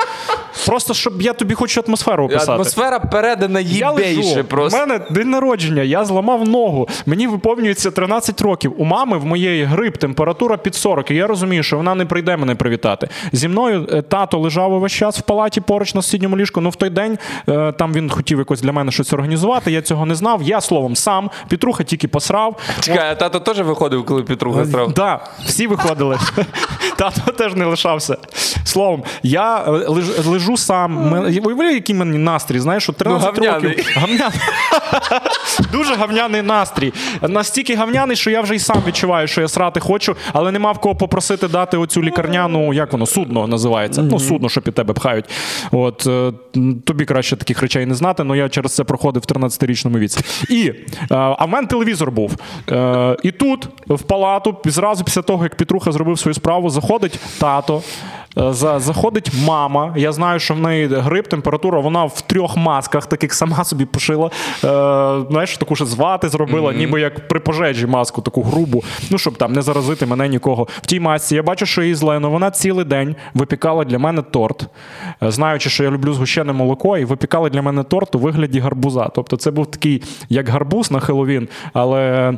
Просто щоб я тобі хоч атмосферу описати. Атмосфера передана їбейше просто. У мене день народження, я зламав ногу. Мені виповнюється 13 років. У мами в моєї грип, температура під 40. І я розумію, що вона не прийде мене привітати. Зі мною е, тато лежав увесь час в палаті поруч на сусідньому ліжку. Ну в той день е, там він хотів якось для мене щось організувати. Я цього не знав. Я словом сам. Петруха тільки посрав. Чекай, а тато теж виходив, коли Петруха срав? Да, всі виходили. Тато теж не лишався. Словом, я е, лежу сам. Уявляю, який мені настрій, знаєш, от 13 Ну, гавняний. років. Гавняний. Дуже гавняний настрій. Настільки гавняний, що я вже й сам відчуваю, що я срати хочу, але нема в кого попросити дати оцю лікарняну, як воно, судно називається. Ну, судно, що під тебе пхають. От е, тобі краще таких речей не знати, але я через це проходив в 13-річному віці. І е, а в мене телевізор був. Е, І тут, в палату, зразу після того, як Петруха зробив свою справу, заходить тато. Е, За, заходить мама. Я знаю, що в неї грип, температура, вона в трьох масках таких сама собі пошила. Е, знаєш, таку ж звати зробила, ніби як при пожежі маску, таку грубу. Ну, щоб там не заразити мене нікого. В тій масці я бачу, що їй зле, але вона цілий день випікала для мене торт, Е, знаючи, що я люблю згущене молоко, і випікала для мене торт у вигляді гарбуза. Тобто це був такий, як гарбуз на Хеллоуін, але.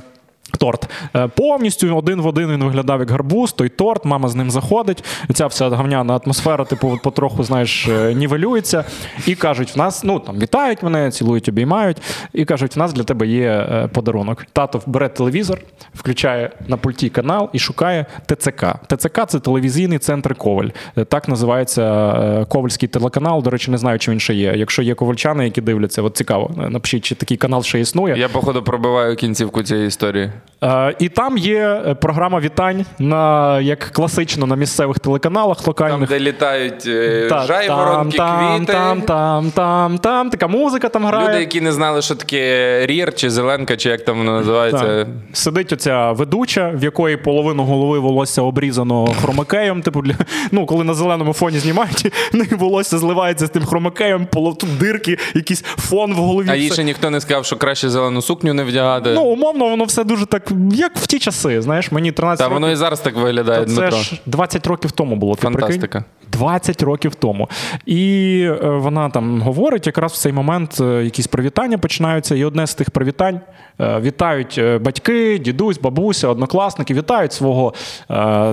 Торт Е, повністю один в один він виглядав як гарбуз, той торт, мама з ним заходить. Ця вся гавняна атмосфера, типу, от потроху, знаєш, е, нівелюється. І кажуть, в нас, ну там вітають мене, цілують, обіймають. І кажуть, в нас для тебе є е, подарунок. Тато бере телевізор, включає на пульті канал і шукає ТЦК. ТЦК це телевізійний центр Коваль. Так називається Ковальський телеканал. До речі, не знаю, чи він ще є. Якщо є ковальчани, які дивляться, от цікаво, напишіть, чи такий канал ще існує. Я, походу, пробиваю кінцівку цієї історії. Е, І там є е, програма вітань на як класично на місцевих телеканалах Там, де літають е, Та- жайворонки, там, квіти. там, там, там, там, така музика там грає. Люди, які не знали, що таке рір чи зеленка, чи як там воно називається. Сидить оця ведуча, в якої половину голови волосся обрізано хромакеєм. Типу, для... ну, коли на зеленому фоні знімають, ну, і волосся зливається з тим хромакеєм, поло... тут дирки, якийсь фон в голові. А їй ще ніхто не сказав, що краще зелену сукню не вдягати. Ну, умовно, воно все дуже так, як в ті часи. Знаєш, мені 13 Та років. воно і зараз так виглядає, це Дмитро. ж 20 років тому було. Ти Фантастика. прикинь? 20 років тому. І е, вона там говорить, якраз в цей момент е, якісь привітання починаються. І одне з тих привітань е, вітають батьки, дідусь, бабуся, однокласники, вітають свого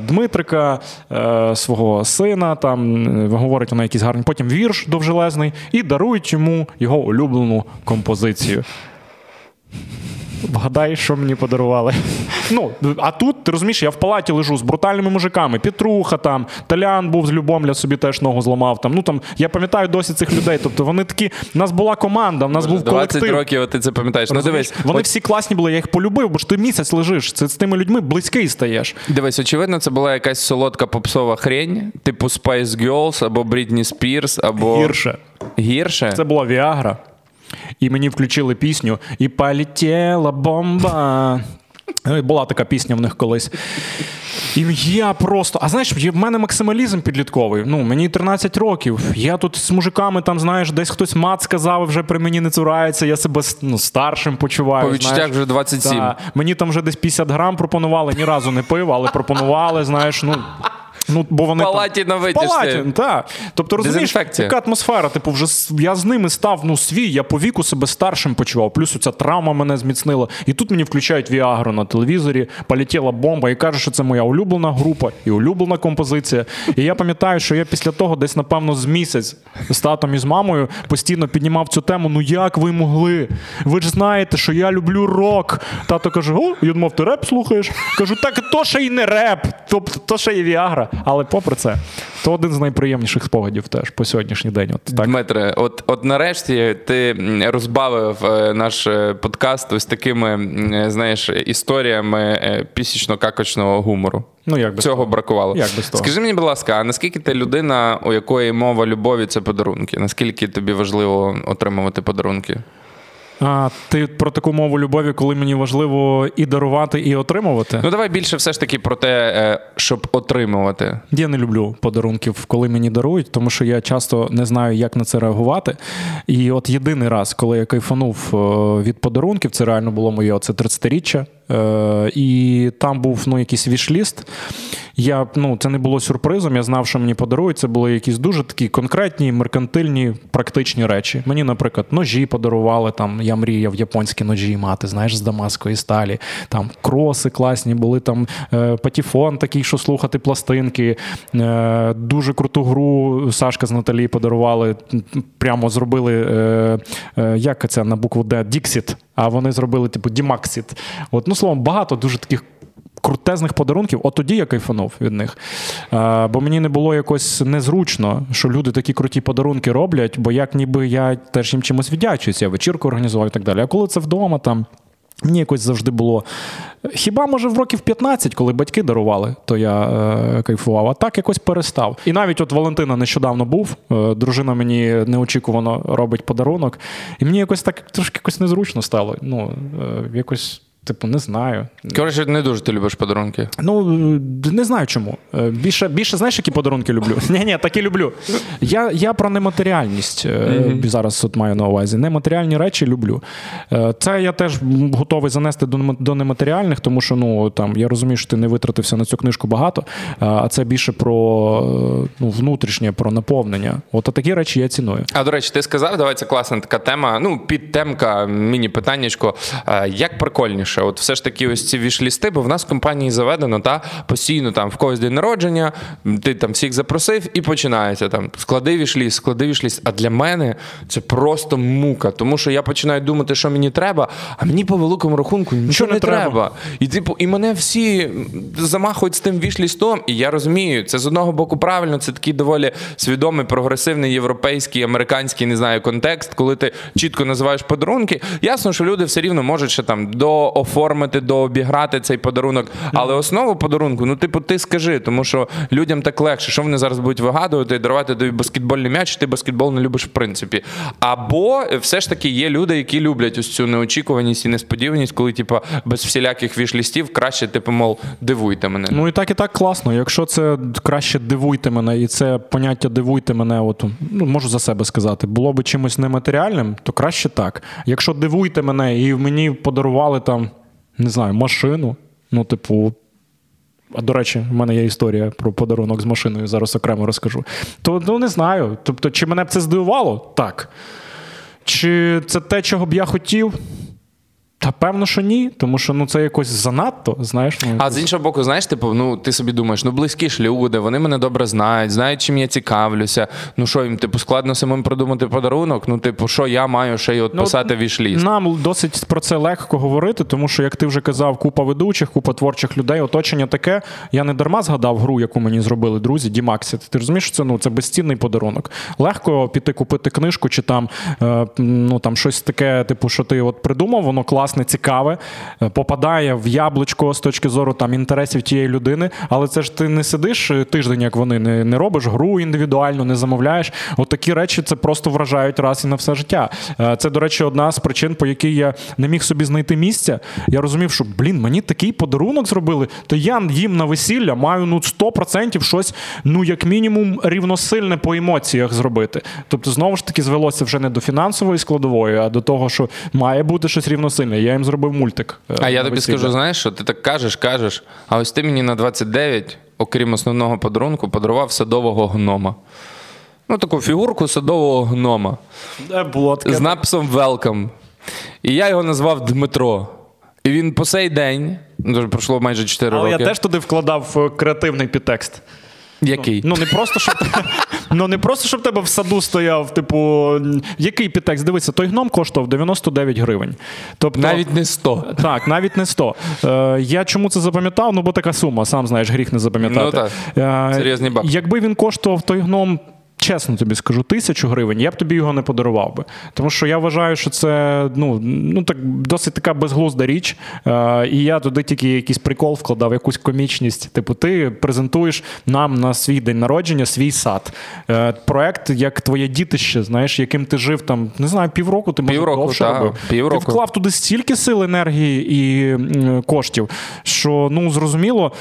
Дмитрика, свого сина. Там говорить вона якісь гарні. Потім вірш довжелезний і дарують йому його улюблену композицію. Вгадай, що мені подарували. Ну, а тут, ти розумієш, я в палаті лежу з брутальними мужиками. Петруха там, Талян був з Любомля, собі теж ногу зламав. Там. Ну, там, я пам'ятаю досі цих людей. Тобто вони такі, в нас була команда, в нас був 20 колектив. років, а ти це пам'ятаєш. Ну дивись, Вони от, всі класні були, я їх полюбив, бо ж ти місяць лежиш. Це з тими людьми близький стаєш. дивись, очевидно, це була якась солодка попсова хрень, типу Spice Girls або Britney Spears, або Гірше. гірше. Це була Віагра. І мені включили пісню І полетіла бомба. Е, Була така пісня в них колись. І я просто. А знаєш, в мене максималізм підлітковий. Ну, мені 13 років. Я тут з мужиками, там, знаєш, десь хтось мат сказав, вже при мені не цурається, я себе ну, старшим почуваю. По відчуттях вже 27. Та. Мені там вже десь 50 грам пропонували, ні разу не пив, але пропонували, знаєш, ну. Ну, бо вони В палаті на в палаті, так. Тобто, розумієш, яка атмосфера, типу, вже я з ними став ну, свій, я по віку себе старшим почував. Плюс оця травма мене зміцнила. І тут мені включають Віагру на телевізорі, полетіла бомба і кажуть, що це моя улюблена група і улюблена композиція. І я пам'ятаю, що я після того десь, напевно, з місяць з татом і з мамою постійно піднімав цю тему. Ну як ви могли? Ви ж знаєте, що я люблю рок. Тато каже: О, я думав, ти реп слухаєш? Кажу, так то ще й не реп, тобто то ще є Віагра. Але попри це, то один з найприємніших спогадів теж по сьогоднішній день. От так. Дмитре, от, от нарешті ти розбавив е, наш е, подкаст ось такими, е, знаєш, історіями пісічно-какочного гумору. Ну, як без Цього того. бракувало. Як без того? Скажи мені, будь ласка, а наскільки ти людина, у якої мова любові це подарунки? Наскільки тобі важливо отримувати подарунки? А ти про таку мову любові, коли мені важливо і дарувати, і отримувати? Ну давай більше все ж таки про те, е, щоб отримувати. Я не люблю подарунків, коли мені дарують, тому що я часто не знаю, як на це реагувати. І от єдиний раз, коли я кайфанув е, від подарунків, це реально було моє оце 30-річчя. Е, І там був ну, якийсь вішліст. Я, ну, це не було сюрпризом, я знав, що мені подарують. Це були якісь дуже такі конкретні, меркантильні, практичні речі. Мені, наприклад, ножі подарували. Там, я мріяв японські ножі мати, знаєш, з дамаської сталі. Там кроси класні були, там е, патефон такий, що слухати пластинки. Е, дуже круту гру Сашка з Наталі подарували. Прямо зробили, е, е, як це на букву Д, Dixit. А вони зробили, типу, Дімаксіт. От, ну, словом, багато дуже таких крутезних подарунків, от тоді я кайфанув від них. А, бо мені не було якось незручно, що люди такі круті подарунки роблять, бо як ніби я теж їм чимось віддячуюся, вечірку організував і так далі. А коли це вдома там. Мені якось завжди було. Хіба може в років 15, коли батьки дарували, то я е, кайфував, а так якось перестав. І навіть от Валентина нещодавно був. Е, дружина мені неочікувано робить подарунок, і мені якось так трошки якось незручно стало. Ну, е, якось. Типу, не знаю. Коротше, не дуже ти любиш подарунки. Ну, не знаю чому. Е, Більше, більше знаєш, які подарунки люблю? Ні, ні, такі люблю. Я я про нематеріальність mm-hmm. зараз тут маю на увазі. Нематеріальні речі люблю. Е, це я теж готовий занести до до нематеріальних, тому що ну, там, я розумію, що ти не витратився на цю книжку багато, а це більше про ну, внутрішнє, про наповнення. От такі речі я ціную. А до речі, ти сказав, давай це класна така тема. Ну, підтемка, міні-питаннячко. Як прикольніше? Інше. От все ж таки, ось ці вішлісти, бо в нас в компанії заведено та постійно там в когось день народження, ти там всіх запросив і починається там склади вішліст, склади вішліст. А для мене це просто мука, тому що я починаю думати, що мені треба, а мені по великому рахунку нічого не, не треба. треба. І типу, і мене всі замахують з тим вішлістом, і я розумію, це з одного боку правильно, це такий доволі свідомий, прогресивний європейський, американський, не знаю, контекст, коли ти чітко називаєш подарунки. Ясно, що люди все рівно можуть ще там до оформити, дообіграти цей подарунок. Але основу подарунку, ну, типу, ти скажи, тому що людям так легше, що вони зараз будуть вигадувати і дарувати тобі баскетбольний м'яч, ти баскетбол не любиш в принципі. Або все ж таки є люди, які люблять ось цю неочікуваність і несподіваність, коли, типу, без всіляких вішлістів краще, типу, мов, дивуйте мене. Ну і так і так класно. Якщо це краще дивуйте мене, і це поняття дивуйте мене, от ну можу за себе сказати, було би чимось нематеріальним, то краще так. Якщо дивуйте мене і мені подарували там не знаю, машину. Ну, типу. А до речі, в мене є історія про подарунок з машиною, зараз окремо розкажу. То ну не знаю. Тобто, чи мене б це здивувало? Так. Чи це те, чого б я хотів? Та певно, що ні, тому що ну це якось занадто. знаєш. Ну, А з іншого боку, знаєш, типу, ну ти собі думаєш, ну близькі ж люди, вони мене добре знають, знають, чим я цікавлюся. Ну що їм, типу, складно самим продумати подарунок. Ну, типу, що я маю ще й от ну, писати вішліст? Нам досить про це легко говорити, тому що, як ти вже казав, купа ведучих, купа творчих людей, оточення таке. Я не дарма згадав гру, яку мені зробили друзі, Дімаксі. Ти розумієш, що це ну це безцінний подарунок. Легко піти купити книжку, чи там е, ну там щось таке, типу, що ти от придумав, воно класно класне, цікаве, е, попадає в яблучко з точки зору там інтересів тієї людини. Але це ж ти не сидиш е, тиждень, як вони, не не робиш гру індивідуально, не замовляєш. От такі речі це просто вражають раз і на все життя. Е, це, до речі, одна з причин, по якій я не міг собі знайти місця. Я розумів, що блін, мені такий подарунок зробили, то я їм на весілля маю ну 100% щось, ну як мінімум, рівносильне по емоціях зробити. Тобто, знову ж таки, звелося вже не до фінансової складової, а до того, що має бути щось рівносильне я їм зробив мультик. Е, а я тобі скажу, знаєш, що ти так кажеш, кажеш, а ось ти мені на 29, окрім основного подарунку, подарував садового гнома. Ну, таку фігурку садового гнома. Таке? З написом Welcome. І я його назвав Дмитро. І він по сей день, ну, пройшло майже 4 Але роки. я теж туди вкладав е, креативний підтекст. Який? Ну, ну не просто, щоб ну, не просто, щоб тебе в саду стояв, типу, який підтекст? Дивися, той гном коштував 99 гривень. Тобто, Навіть не 100. Так, навіть не 100. Е, Я чому це запам'ятав? Ну, бо така сума, сам знаєш, гріх не запам'ятати. Ну, так. Е, Серйозні бабки. Якби він коштував той гном чесно тобі скажу, тисячу гривень, я б тобі його не подарував би. Тому що я вважаю, що це ну, ну так досить така безглузда річ. Е, І я туди тільки якийсь прикол вкладав, якусь комічність. Типу, ти презентуєш нам на свій день народження свій сад. Е, Проект як твоє дітище, знаєш, яким ти жив там, не знаю, півроку ти може півроку, довше та, робив. Півроку. Ти вклав туди стільки сил, енергії і коштів, що ну зрозуміло,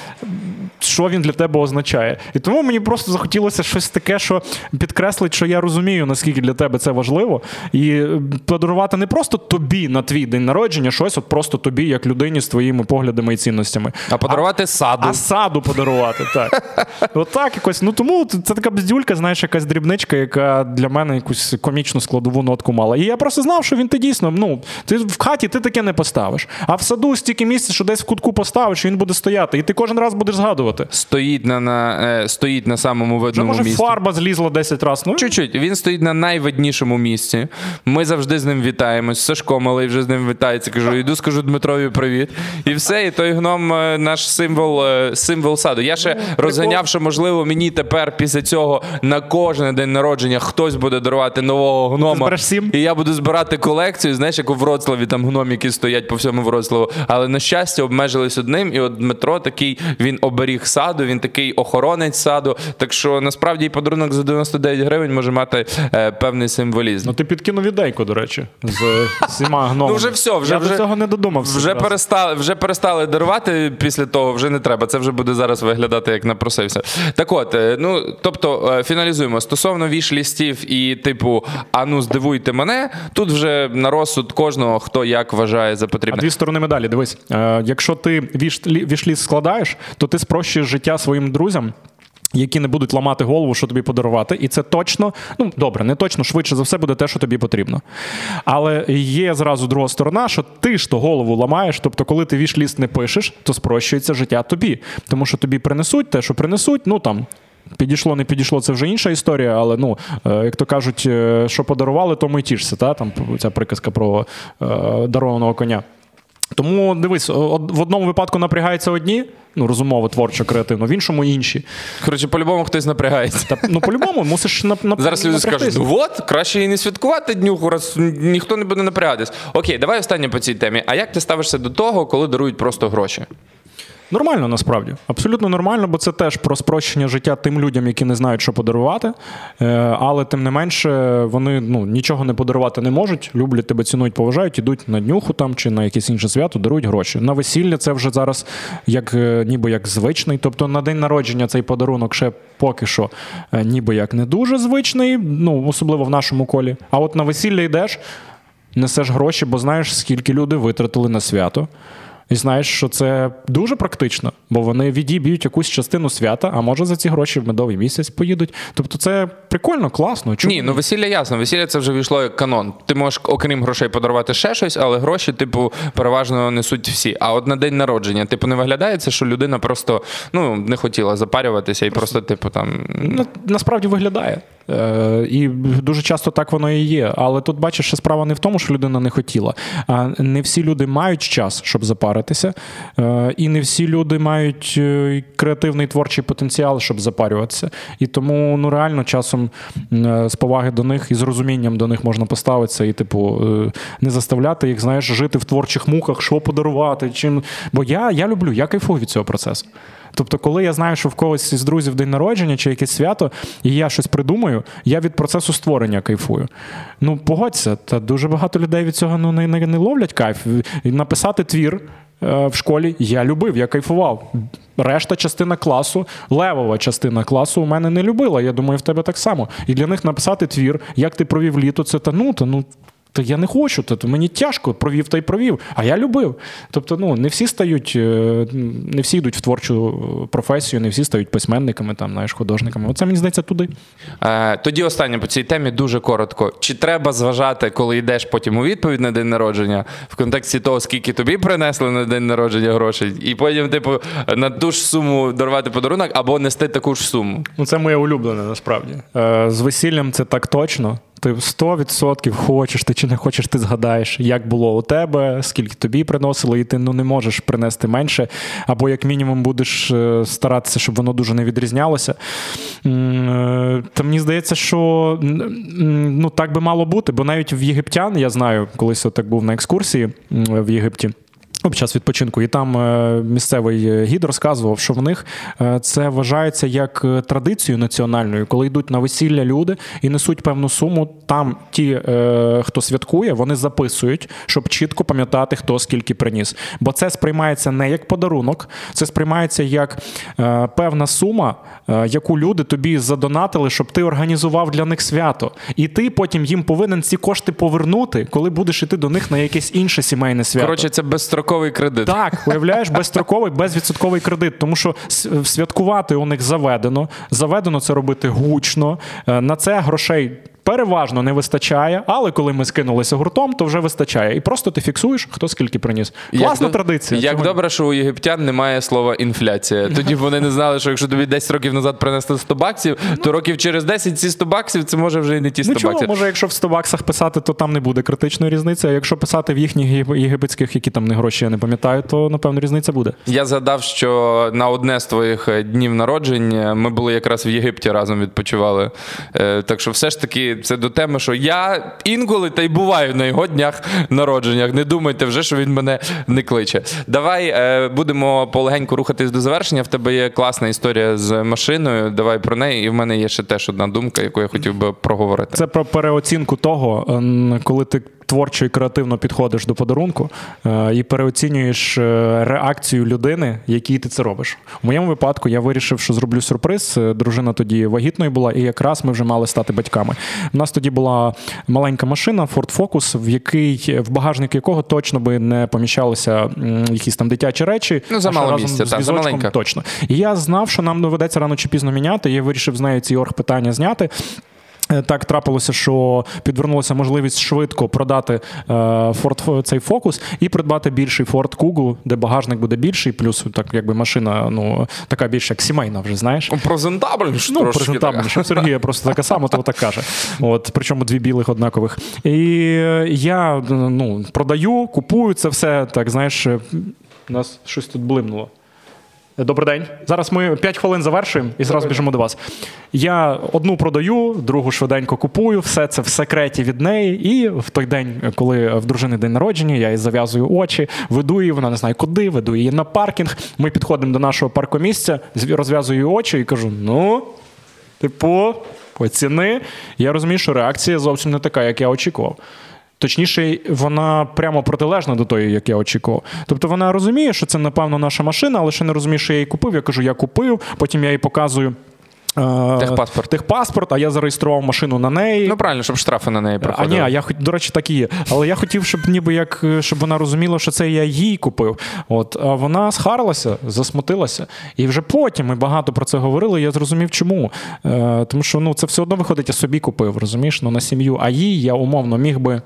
що він для тебе означає. І тому мені просто захотілося щось таке, що підкреслить, що я розумію, наскільки для тебе це важливо, і е, подарувати не просто тобі на твій день народження, щось от просто тобі, як людині з твоїми поглядами і цінностями. А подарувати а, саду. А саду подарувати, так. От так якось. Ну тому це така бздюлька, знаєш, якась дрібничка, яка для мене якусь комічну складову нотку мала. І я просто знав, що він ти дійсно, ну, ти в хаті ти таке не поставиш. А в саду стільки місця, що десь в кутку поставиш, і він буде стояти. І ти кожен раз будеш згадувати. Стоїть на на, е, стоїть на самому видному Вже, може, місці. фарба злізла десь 10 разів. Ну, Чуть-чуть. Він стоїть на найвиднішому місці. Ми завжди з ним вітаємось. Сашко малий вже з ним вітається. Кажу, йду, скажу Дмитрові привіт. І все. І той гном е, наш символ, е, символ саду. Я ще розганяв, що можливо мені тепер після цього на кожен день народження хтось буде дарувати нового гнома. І я буду збирати колекцію. Знаєш, як у Вроцлаві там гноміки стоять по всьому Вроцлаву. Але на щастя, обмежились одним. І от Дмитро такий він оберіг саду, він такий охоронець саду. Так що насправді і подарунок за 99 гривень може мати е, певний символізм. Ну ти підкинув ідейку, до речі, з всіма гномами. Ну, вже все, вже- Я вже- до цього не додумався. Вже перестали, вже перестали дарувати після того, вже не треба. Це вже буде зараз виглядати як напросився. Так от, е, ну тобто, е, фіналізуємо. Стосовно віш-лістів і типу, а ну здивуйте мене. Тут вже на розсуд кожного, хто як вважає за А потрібне. дві сторони медалі. Дивись, е, якщо ти віш- вішліс складаєш, то ти спрощуєш життя своїм друзям. Які не будуть ламати голову, що тобі подарувати, і це точно, ну добре, не точно, швидше за все буде те, що тобі потрібно. Але є зразу друга сторона, що ти ж то голову ламаєш. Тобто, коли ти вішліст не пишеш, то спрощується життя тобі. Тому що тобі принесуть те, що принесуть, ну там. Підійшло, не підійшло, це вже інша історія, але ну, е, як то кажуть, е, що подарували, тому й тішся. Та? Там ця приказка про е, дарованого коня. Тому дивись, в одному випадку напрягаються одні, ну розумово, творчо, креативно, в іншому інші. Коротше, по-любому хтось напрягається. Та ну по-любому мусиш на, на Зараз люди скажуть: ну от, краще і не святкувати днюху, раз ніхто не буде напрягатись. Окей, давай останнє по цій темі. А як ти ставишся до того, коли дарують просто гроші? Нормально насправді. Абсолютно нормально, бо це теж про спрощення життя тим людям, які не знають, що подарувати. Е, Але тим не менше, вони ну, нічого не подарувати не можуть, люблять тебе, цінують, поважають, ідуть на днюху там чи на якесь інше свято, дарують гроші. На весілля це вже зараз як, е, ніби як звичний. Тобто на день народження цей подарунок ще поки що е, ніби як не дуже звичний, ну особливо в нашому колі. А от на весілля йдеш, несеш гроші, бо знаєш, скільки люди витратили на свято. І знаєш, що це дуже практично, бо вони відіб'ють якусь частину свята, а може за ці гроші в медовий місяць поїдуть. Тобто це прикольно, класно. Чому? Ні, ну весілля ясно. Весілля це вже війшло як канон. Ти можеш, окрім грошей, подарувати ще щось, але гроші, типу, переважно несуть всі. А от на день народження, типу, не виглядає це, що людина просто ну не хотіла запарюватися і просто, типу, там. Ну, насправді виглядає. Е, і дуже часто так воно і є. Але тут бачиш, що справа не в тому, що людина не хотіла. А не всі люди мають час, щоб запаритися, е, і не всі люди мають е, креативний творчий потенціал, щоб запарюватися. І тому ну реально часом е, з поваги до них і з розумінням до них можна поставитися і, типу, не заставляти їх, знаєш, жити в творчих муках, що подарувати. Чим... Бо я, я люблю, я кайфую від цього процесу. Тобто, коли я знаю, що в когось із друзів день народження чи якесь свято, і я щось придумаю, я від процесу створення кайфую. Ну, погодься, та дуже багато людей від цього ну, не, не, не ловлять кайф. Написати твір. Е, В школі я любив, я кайфував. Решта частина класу, левова частина класу у мене не любила. Я думаю, в тебе так само. І для них написати твір, як ти провів літо, це та ну, та ну. Та я не хочу, то мені тяжко, провів та й провів. А я любив. Тобто, ну не всі стають, е, не всі йдуть в творчу е, професію, не всі стають письменниками, там, знаєш, художниками. Оце мені здається туди. Е, тоді останнє по цій темі дуже коротко. Чи треба зважати, коли йдеш потім у відповідь на день народження, в контексті того, скільки тобі принесли на день народження грошей, і потім, типу, на ту ж суму дарувати подарунок або нести таку ж суму? Ну, це моє улюблене насправді. Е, з весіллям це так точно. Ти 100% хочеш, ти чи не хочеш, ти згадаєш, як було у тебе, скільки тобі приносили, і ти ну, не можеш принести менше, або як мінімум будеш е, старатися, щоб воно дуже не відрізнялося. Е, Та мені здається, що ну, так би мало бути, бо навіть в єгиптян, я знаю, колись так був на екскурсії в Єгипті. Ну, Під час відпочинку, і там е, місцевий е, гід розказував, що в них е, це вважається як традицією національною, коли йдуть на весілля люди і несуть певну суму. Там ті, хто святкує, вони записують, щоб чітко пам'ятати, хто скільки приніс. Бо це сприймається не як подарунок, це сприймається як певна сума, яку люди тобі задонатили, щоб ти організував для них свято. І ти потім їм повинен ці кошти повернути, коли будеш іти до них на якесь інше сімейне свято. Коротше, це безстроковий кредит. Так, уявляєш, безстроковий, безвідсотковий кредит, тому що святкувати у них заведено. Заведено це робити гучно. Е, На це грошей Переважно не вистачає, але коли ми скинулися гуртом, то вже вистачає. І просто ти фіксуєш, хто скільки приніс. Класна до- традиція. Як Чого добре, що у єгиптян немає слова інфляція. Тоді б вони не знали, що якщо тобі 10 років назад принесли 100 баксів, то років через 10 ці 100 баксів це може вже і не ті 100 Ну баксів. може, якщо в 100 баксах писати, то там не буде критичної різниці. А якщо писати в їхніх єгипетських, які там не гроші, я не пам'ятаю, то напевно різниця буде. Я згадав, що на одне з твоїх е, днів народження ми були якраз в Єгипті разом відпочивали. Е, Так що, все ж таки, це до теми, що я інколи та й буваю на його днях народженнях. Не думайте вже, що він мене не кличе. Давай е, будемо полегенько рухатись до завершення. В тебе є класна історія з машиною. Давай про неї. І в мене є ще теж одна думка, яку я хотів би проговорити. Це про переоцінку того, коли ти творчо і креативно підходиш до подарунку е, і переоцінюєш е, реакцію людини, якій ти це робиш. У моєму випадку я вирішив, що зроблю сюрприз. Е, Дружина тоді вагітною була, і якраз ми вже мали стати батьками. У нас тоді була маленька машина Ford Focus, в який в багажник якого точно би не поміщалися якісь там дитячі речі. Ну, за мало місця, так, за маленька. Точно. І я знав, що нам доведеться рано чи пізно міняти. Я вирішив з нею ці оргпитання зняти. Е, Так трапилося, що підвернулася можливість швидко продати е, Ford цей фокус і придбати більший Ford Kugu, де багажник буде більший, плюс так якби машина ну така більш як сімейна, вже знаєш. Презентабельніше Ну, така. що в Сергія просто така сама, то так каже. От, причому дві білих однакових. І е, я ну, продаю, купую це все. Так, знаєш, у нас щось тут блимнуло. Добрий день. Зараз ми 5 хвилин завершуємо і зразу біжимо до вас. Я одну продаю, другу швиденько купую, все це в секреті від неї. І в той день, коли в дружини день народження, я їй зав'язую очі, веду її, вона не знає куди, веду її на паркінг. Ми підходимо до нашого паркомісця, розв'язую її очі і кажу: ну, типу, оціни. Я розумію, що реакція зовсім не така, як я очікував. Точніше, вона прямо протилежна до тої, як я очікував. Тобто вона розуміє, що це, напевно, наша машина, але ще не розуміє, що я її купив. Я кажу, я купив, потім я їй показую. е, Техпаспорт. Техпаспорт, а я зареєстрував машину на неї. Ну правильно, щоб штрафи на неї А ні, а я хоч, до речі, так і є. Але я хотів, щоб ніби як е, щоб вона розуміла, що це я їй купив. От а вона схарилася, засмутилася. І вже потім ми багато про це говорили. Я зрозумів, чому. Е, тому що ну це все одно виходить, я собі купив, розумієш, ну на сім'ю. А їй я умовно міг би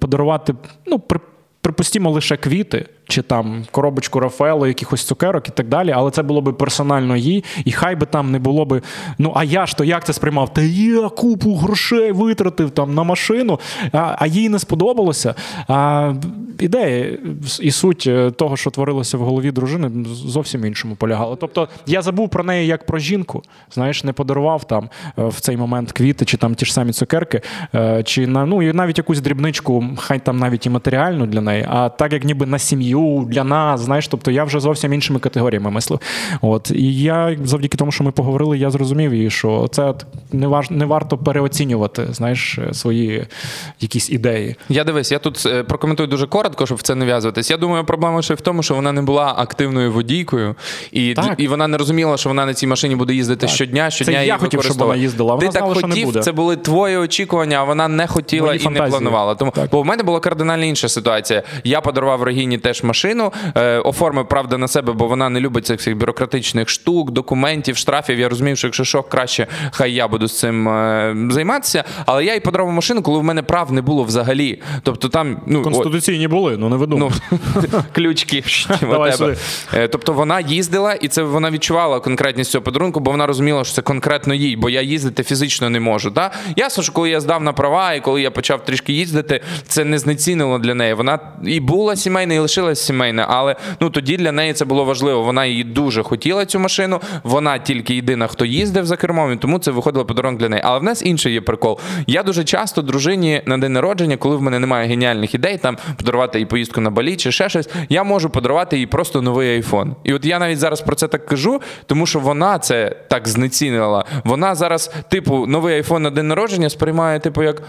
подарувати, ну, при, припустімо, лише квіти. Чи там коробочку Рафаело, якихось цукерок і так далі, але це було би персонально їй, і хай би там не було би. Ну а я ж то як це сприймав? Та я купу грошей витратив там на машину, а, а їй не сподобалося. А ідея і суть е, того, що творилося в голові дружини, зовсім іншому полягала. Тобто я забув про неї як про жінку. Знаєш, не подарував там е, в цей момент квіти, чи там ті ж самі цукерки, е, чи на ну і навіть якусь дрібничку, хай там навіть і матеріальну для неї, а так як ніби на сім'ю, для нас, знаєш, тобто я вже зовсім іншими категоріями мислив. От і я завдяки тому, що ми поговорили, я зрозумів її, що це не важ не варто переоцінювати, знаєш, свої якісь ідеї. Я дивись, я тут е, прокоментую дуже коротко, щоб в це не в'язуватись. Я думаю, проблема ще в тому, що вона не була активною водійкою, і, Так. і вона не розуміла, що вона на цій машині буде їздити щодня, щодня Це її я хотів, щоб вона їздила, Ти вона так знала, що не хотів, буде. це були твої очікування, а вона не хотіла Мої і фантазії. не планувала. Тому Так. бо в мене була кардинально інша ситуація. Я подарував Регіні теж машину, е, оформив правда на себе, бо вона не любить цих всіх бюрократичних штук, документів, штрафів. Я розумів, що якщо що, краще хай я буду з цим е, займатися. Але я їй подарував машину, коли в мене прав не було взагалі. Тобто там ну Конституційні були, ну не видумав. Ну, ключки тебе. Тобто вона їздила, і це вона відчувала конкретність цього подарунку, бо вона розуміла, що це конкретно їй, бо я їздити фізично не можу. Та? Ясно, що коли я здав на права, і коли я почав трішки їздити, це не знецінило для неї. Вона і була сімейна, і лишилась сімейна, але ну тоді для неї це було важливо. Вона її дуже хотіла цю машину. Вона тільки єдина, хто їздив за кермом, і тому це виходило подарунок для неї. Але в нас інший є прикол. Я дуже часто дружині на день народження, коли в мене немає геніальних ідей, там подарувати їй поїздку на балі чи ще щось, я можу подарувати їй просто новий айфон. І от я навіть зараз про це так кажу, тому що вона це так знецінила. Вона зараз, типу, новий айфон на день народження сприймає, типу, як.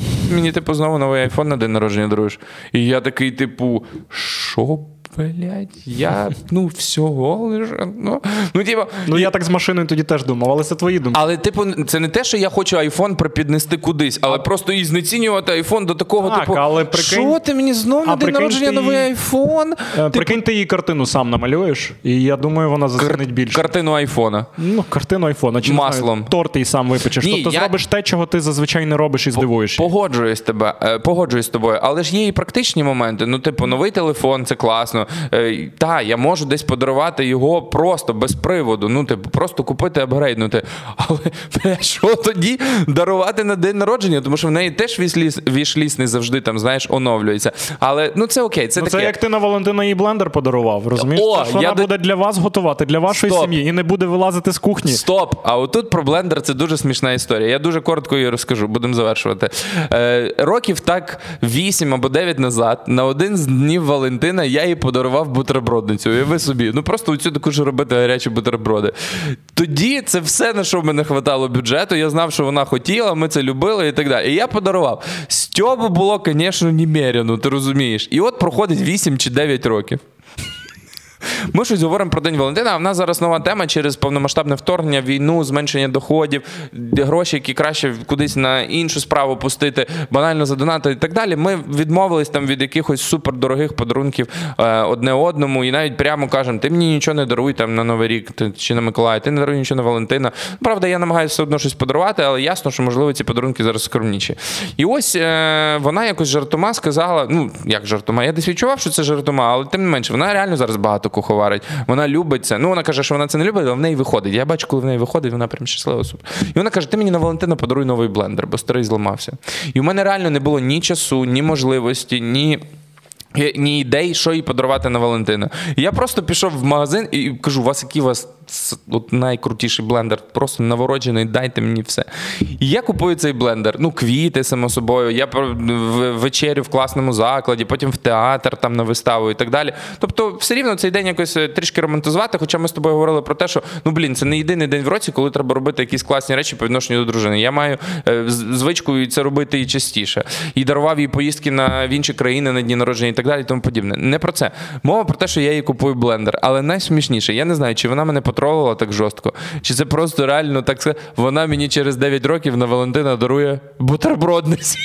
«М, Мені, типу, знову новий айфон на день народження даруєш. І я такий, типу, що? Блядь, я ну всього лише. Ну, ну, типу, Ну я так з машиною тоді теж думав, але це твої думки. але, типу, це не те, що я хочу айфон припіднести кудись, але просто і знецінювати айфон до такого, Так, типу, але прикинь- що ти мені знов А на день народження ти новий айфон? Е, Прикинь, ти її картину сам намалюєш, і я думаю, вона зацінить більше. Картину айфона. Ну, картину айфона чи Маслом. знаю, торт і сам випечеш. Ні, тобто я- зробиш те, чого ти зазвичай не робиш і здивуєш. Погоджуюсь тебе, е, погоджуюсь з тобою, але ж є і практичні моменти. Ну, типу, новий телефон це класно. Е, Та, я можу десь подарувати його просто без приводу. Ну, типу, просто купити, апгрейднути. Але бля, що тоді дарувати на день народження? Тому що в неї теж вішліс, не завжди там, знаєш, оновлюється. Але ну це окей, це Ну, таке. це як ти на Валентина їй блендер подарував, розумієш? О, вона я до- буде для вас готувати, для вашої Стоп. сім'ї, і не буде вилазити з кухні. Стоп! А отут про блендер це дуже смішна історія. Я дуже коротко її розкажу, будемо завершувати. Е, років так 8 або 9 назад, на один з днів Валентина, я їй подарував бутербродницю. Уяви собі. Ну просто оцю таку ж робити гарячі бутерброди. Тоді це все, на що мене хватало бюджету. Я знав, що вона хотіла, ми це любили і так далі. І я подарував. Стьобу було, звісно, немерено, ти розумієш. І от проходить 8 чи 9 років. Ми щось говоримо про День Валентина, а в нас зараз нова тема через повномасштабне вторгнення, війну, зменшення доходів, гроші, які краще кудись на іншу справу пустити, банально задонати і так далі. Ми відмовились там від якихось супердорогих подарунків е, одне одному, і навіть прямо кажемо: ти мені нічого не даруй там на Новий рік ти, чи на Миколая, ти не даруй нічого на Валентина. Правда, я намагаюся все одно щось подарувати, але ясно, що можливо ці подарунки зараз скромніші. І ось е, вона якось жартома сказала: ну як жартома, я десь відчував, що це жартома, але тим не менше, вона реально зараз багато куховарить. Вона любить це. Ну вона каже, що вона це не любить, але в неї виходить. Я бачу, коли в неї виходить, вона прям щаслива. Супер. І вона каже: ти мені на Валентина подаруй новий блендер, бо старий зламався. І в мене реально не було ні часу, ні можливості, ні. Ні ідей, що їй подарувати на Валентина. Я просто пішов в магазин і кажу: у вас які у вас от найкрутіший блендер, просто навороджений, дайте мені все. І я купую цей блендер. Ну, квіти, само собою. Я вечерю в класному закладі, потім в театр там на виставу і так далі. Тобто, все рівно цей день якось е, трішки романтизувати. Хоча ми з тобою говорили про те, що ну блін, це не єдиний день в році, коли треба робити якісь класні речі по відношенню до дружини. Я маю е, звичку це робити і частіше. І дарував їй поїздки на в інші країни на дні народження і так далі. І тому подібне. Не про це. Мова про те, що я їй купую блендер. Але найсмішніше, я не знаю, чи вона мене потролила так жорстко, чи це просто реально так сказати, вона мені через 9 років на Валентина дарує бутербродницю.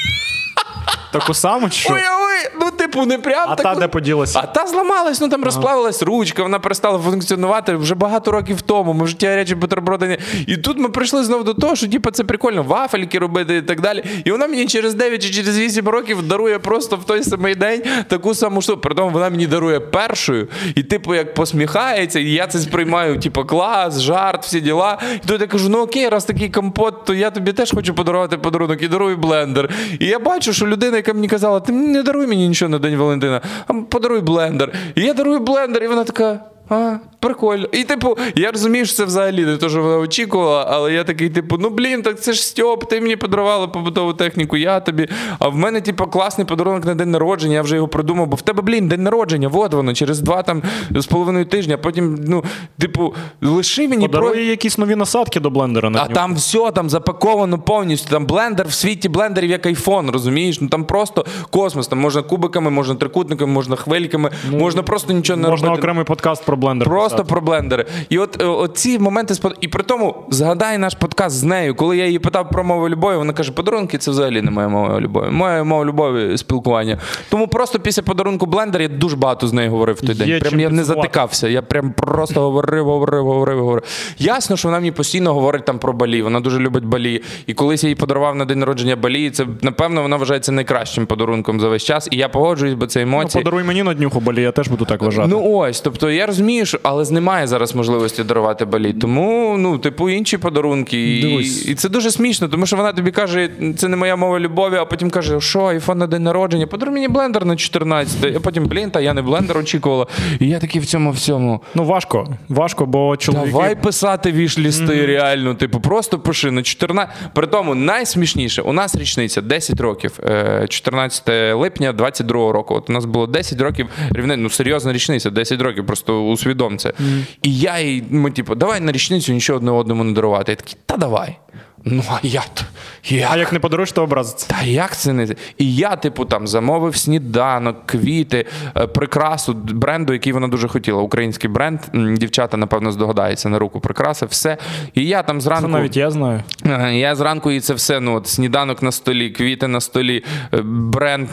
Таку саму чи що? Уяви, ну типу, не прям А таку- та де поділася? А та зламалась, ну там розплавилась ручка, вона перестала функціонувати вже багато років тому. Ми в житті речі бутерброди. не- І тут ми прийшли знову до того, що типу, це прикольно, вафельки робити і так далі. І вона мені через 9 чи через 8 років дарує просто в той самий день таку саму штуку. При тому вона мені дарує першою, і типу як посміхається, і я це сприймаю, типу, клас, жарт, всі діла. І тут я кажу: ну окей, раз такий компот, то я тобі теж хочу подарувати подарунок і дарую блендер. І я бачу, що людина, яка мені казала, ти не даруй мені нічого День Валентина, а подаруй блендер. І я дарую блендер, і вона така. А, прикольно. І, типу, я розумію, що це взагалі не те, що вона очікувала, але я такий, типу, ну блін, так це ж Стьоп, ти мені подарувала побутову техніку, я тобі. А в мене, типу, класний подарунок на день народження, я вже його придумав, бо в тебе, блін, день народження, от воно, через два там з половиною тижня, потім, ну, типу, лиши мені про. Подарує якісь нові насадки до блендера на А дню. там все там запаковано повністю. Там блендер в світі блендерів як айфон, розумієш? Ну там просто космос. Там можна кубиками, можна трикутниками, можна хвильками, можна просто нічого не Можна робити. окремий подкаст про блендер. Просто писати. про блендери. І от, е, от ці моменти спод... І при тому згадай наш подкаст з нею. Коли я її питав про мову любові, вона каже: подарунки це взагалі не моя мова любові. Моя мова любові спілкування. Тому просто після подарунку блендер я дуже багато з нею говорив в той Є день. Прям я не затикався. Я прям просто говорив, говорив, говорив, говорив. Ясно, що вона мені постійно говорить там про балі. Вона дуже любить балі. І колись я їй подарував на день народження балі. Це напевно вона вважається найкращим подарунком за весь час. І я погоджуюсь, бо це Ну, подаруй мені на днюху, бо я теж буду так вважати. Ну ось, тобто я розумію, що але з немає зараз можливості дарувати балі. Тому, ну, типу, інші подарунки. І, Дивись. і це дуже смішно, тому що вона тобі каже, це не моя мова любові, а потім каже, що айфон на день народження, подаруй мені блендер на 14. А потім, блін, та я не блендер очікувала. І я такий в цьому всьому. Ну важко, важко, бо чоловіки. Давай писати віш-лісти, реально. Типу, просто пиши на 14. При тому найсмішніше, у нас річниця 10 років, е, 14 липня 22 року. От у нас було 10 років рівне, ну серйозна річниця, 10 років, просто усвідом це. І я їй, ми, типу, давай на річницю нічого одне одному не дарувати. Я такий, та давай. Ну, а я то. Як? А як не подаруєш, то образиться. Та як це не? І я, типу, там замовив сніданок, квіти, е, прикрасу бренду, який вона дуже хотіла. Український бренд. Дівчата, напевно, здогадаються на руку прикраси, все. І я там Це зранку. навіть я знаю. Е, Я зранку і це все, ну, от, сніданок на столі, квіти на столі, е, бренд,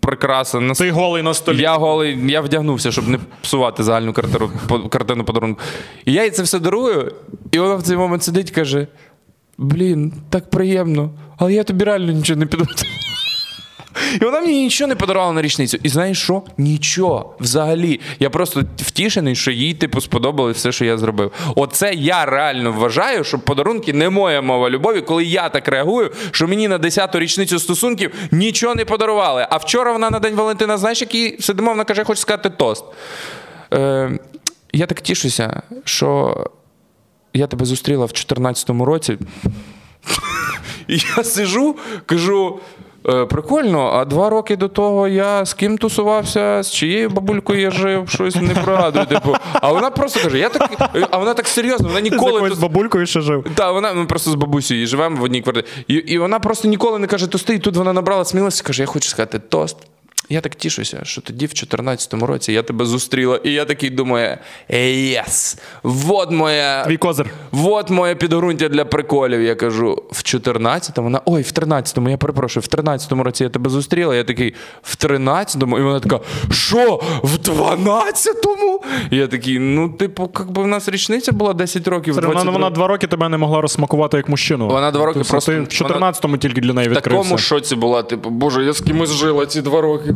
прикраса на Ти голий на столі. я голий, я вдягнувся, щоб не псувати загальну картину, картину подарунку. І я їй це все дарую, і вона в цей момент сидить і каже: Блін, так приємно, але я тобі реально нічого не піду. І вона мені нічого не подарувала на річницю. І знаєш що? Нічого. Взагалі. Я просто втішений, що їй типу сподобалось все, що я зробив. Оце я реально вважаю, що подарунки не моя мова любові, коли я так реагую, що мені на 10-ту річницю стосунків нічого не подарували. А вчора вона на День Валентина, знаєш, який сидимо, вона каже, я хочу сказати тост. Е, я так тішуся, що я тебе зустріла в 2014 році. І я сижу, кажу. «Е, Прикольно, а два роки до того я з ким тусувався, з чиєю бабулькою я жив, щось не пригадую. Типу. А вона просто каже, я так, а вона так серйозно, вона Ти з ніколи бабулькою ще жив. та, вона ми просто з бабусею живемо в одній квартирі. І, і вона просто ніколи не каже тости, і тут вона набрала сміливості, каже, я хочу сказати тост. Я так тішуся, що тоді, в 2014 році, я тебе зустріла, і я такий думаю: єс! Вот моя. Твій козир. Вот моє підґрунтя для приколів. Я кажу, в 14-му, вона, ой, в 13-му, я перепрошую, в 13-му році я тебе зустріла. Я такий, в 13-му, і вона така, що, в 12-му? І я такий, ну, типу, як би в нас річниця була 10 років. в Вона, вона два роки тебе не могла розсмакувати як мужчину. Вона два роки Тобто просто- Ти в 14-му тільки для неї В такому шоці була, типу, боже, я з кимось жила ці два роки.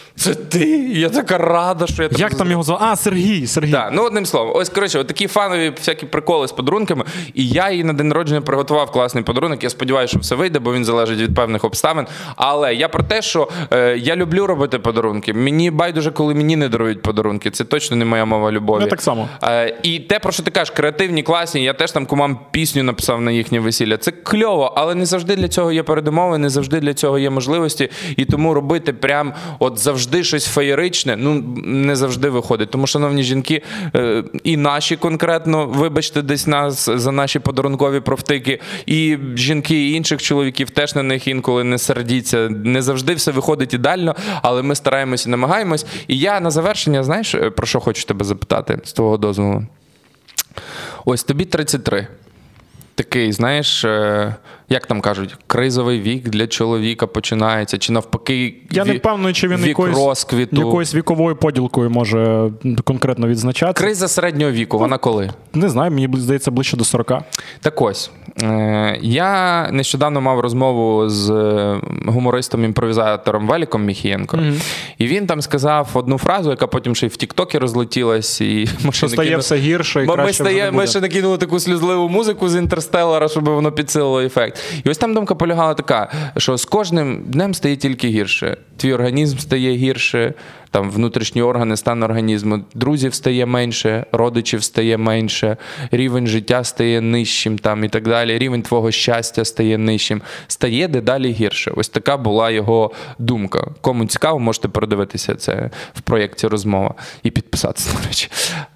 Це ти? Я така рада, що я тебе Як там його звати? А, Сергій, Сергій. Так, ну одним словом, ось коротше, от такі фанові всякі приколи з подарунками. І я їй на день народження приготував класний подарунок. Я сподіваюся, що все вийде, бо він залежить від певних обставин. Але я про те, що е, я люблю робити подарунки. Мені байдуже, коли мені не дарують подарунки. Це точно не моя мова любові. Я так само. Е, і те, про що ти кажеш, креативні, класні. Я теж там кумам пісню написав на їхнє весілля. Це кльово, але не завжди для цього є передумови, не завжди для цього є можливості. І тому робити прям от завжди щось феєричне, ну не завжди виходить. Тому, шановні жінки, е, і наші конкретно, вибачте, десь нас за наші подарункові провтики, і жінки і інших чоловіків теж на них інколи не сердіться. Не завжди все виходить ідеально, але ми стараємось і намагаємось. І я на завершення, знаєш, е, про що хочу тебе запитати з твого дозволу? Ось тобі 33. Такий, знаєш, е, як там кажуть, кризовий вік для чоловіка починається, чи навпаки, Я не впевнений, чи він якоюсь, розквіту. якоюсь віковою поділкою може конкретно відзначатися. Криза середнього віку, вона коли? Не знаю, мені здається ближче до 40. Так ось, е, я нещодавно мав розмову з е, гумористом-імпровізатором Валіком Міхієнко, і він там сказав одну фразу, яка потім ще й в Тіктокі розлетілась. І ми ще стає все гірше і Бо ми, краще вже стає, ми ще накинули таку сльозливу музику з інтерстеллара, щоб воно підсилило ефект. І ось там думка полягала така, що з кожним днем стає тільки гірше. Твій організм стає гірше, там внутрішні органи, стан організму, друзів стає менше, родичів стає менше, рівень життя стає нижчим там і так далі. Рівень твого щастя стає нижчим, стає дедалі гірше. Ось така була його думка. Кому цікаво, можете передивитися це в проєкті розмова і підписатися, до речі.